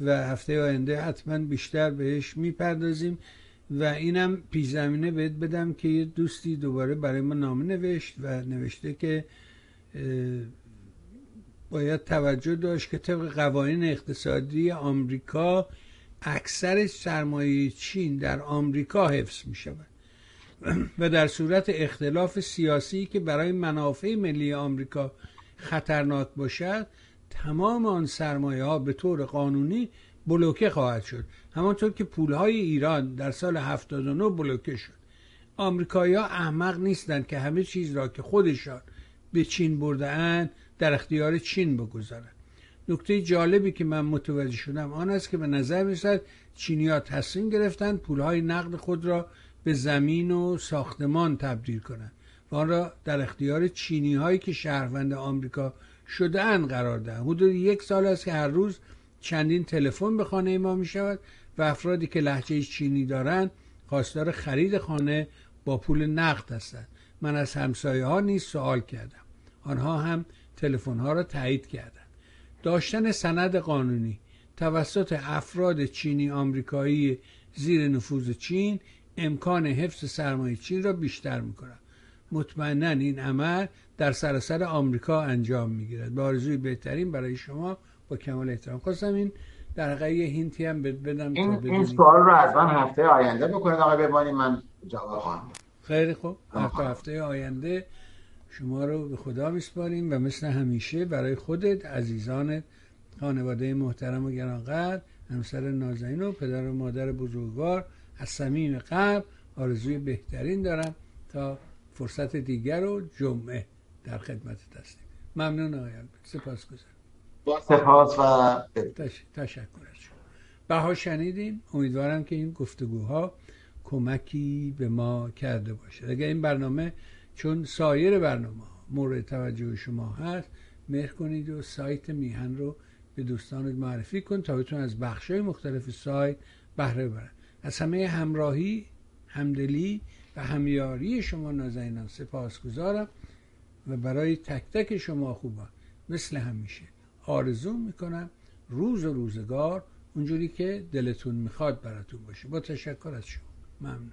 و هفته آینده حتما بیشتر بهش می‌پردازیم و اینم پیش زمینه بهت بدم که یه دوستی دوباره برای ما نامه نوشت و نوشته که باید توجه داشت که طبق قوانین اقتصادی آمریکا اکثر سرمایه چین در آمریکا حفظ می شود و در صورت اختلاف سیاسی که برای منافع ملی آمریکا خطرناک باشد تمام آن سرمایه ها به طور قانونی بلوکه خواهد شد. همانطور که پولهای ایران در سال 79 بلوکه شد. آمریکایی ها احمق نیستند که همه چیز را که خودشان به چین برده در اختیار چین بگذارند. نکته جالبی که من متوجه شدم آن است که به نظر می‌رسد چینی ها تصمیم گرفتند پولهای نقد خود را به زمین و ساختمان تبدیل کنند و آن را در اختیار چینی هایی که شهروند آمریکا شده اند قرار دهند. حدود یک سال است که هر روز چندین تلفن به خانه ما می شود و افرادی که لحجه چینی دارند خواستار خرید خانه با پول نقد هستند. من از همسایه ها نیز سوال کردم. آنها هم تلفن ها را تایید کردند. داشتن سند قانونی توسط افراد چینی آمریکایی زیر نفوذ چین امکان حفظ سرمایه چین را بیشتر می‌کنند مطمئنا این عمل در سراسر آمریکا انجام می‌گیرد. به آرزوی بهترین برای شما با کمال احترام. خواستم این در حقیقه یه هینتی هم بدم این, این سوال رو از من هفته آینده بکنید. آقای ببانی من جواب خواهم خیلی خوب. هفته هفته آینده شما رو به خدا میسپاریم و مثل همیشه برای خودت عزیزانت خانواده محترم و گرانقدر همسر نازنین و پدر و مادر بزرگوار از صمیم قلب آرزوی بهترین دارم تا فرصت دیگر و جمعه در خدمت هستیم ممنون آقای سپاس گذارم با سپاس و تشکر از شما. بها شنیدیم. امیدوارم که این گفتگوها کمکی به ما کرده باشه. اگر این برنامه چون سایر برنامه مورد توجه شما هست مهر کنید و سایت میهن رو به دوستانت معرفی کن تا بتون از بخش های مختلف سایت بهره ببرن. از همه همراهی همدلی و همیاری شما نازنینان سپاس گذارم و برای تک تک شما خوبان. مثل همیشه آرزو می‌کنم روز و روزگار اونجوری که دلتون می‌خواد براتون باشه. با تشکر از شما. ممنون.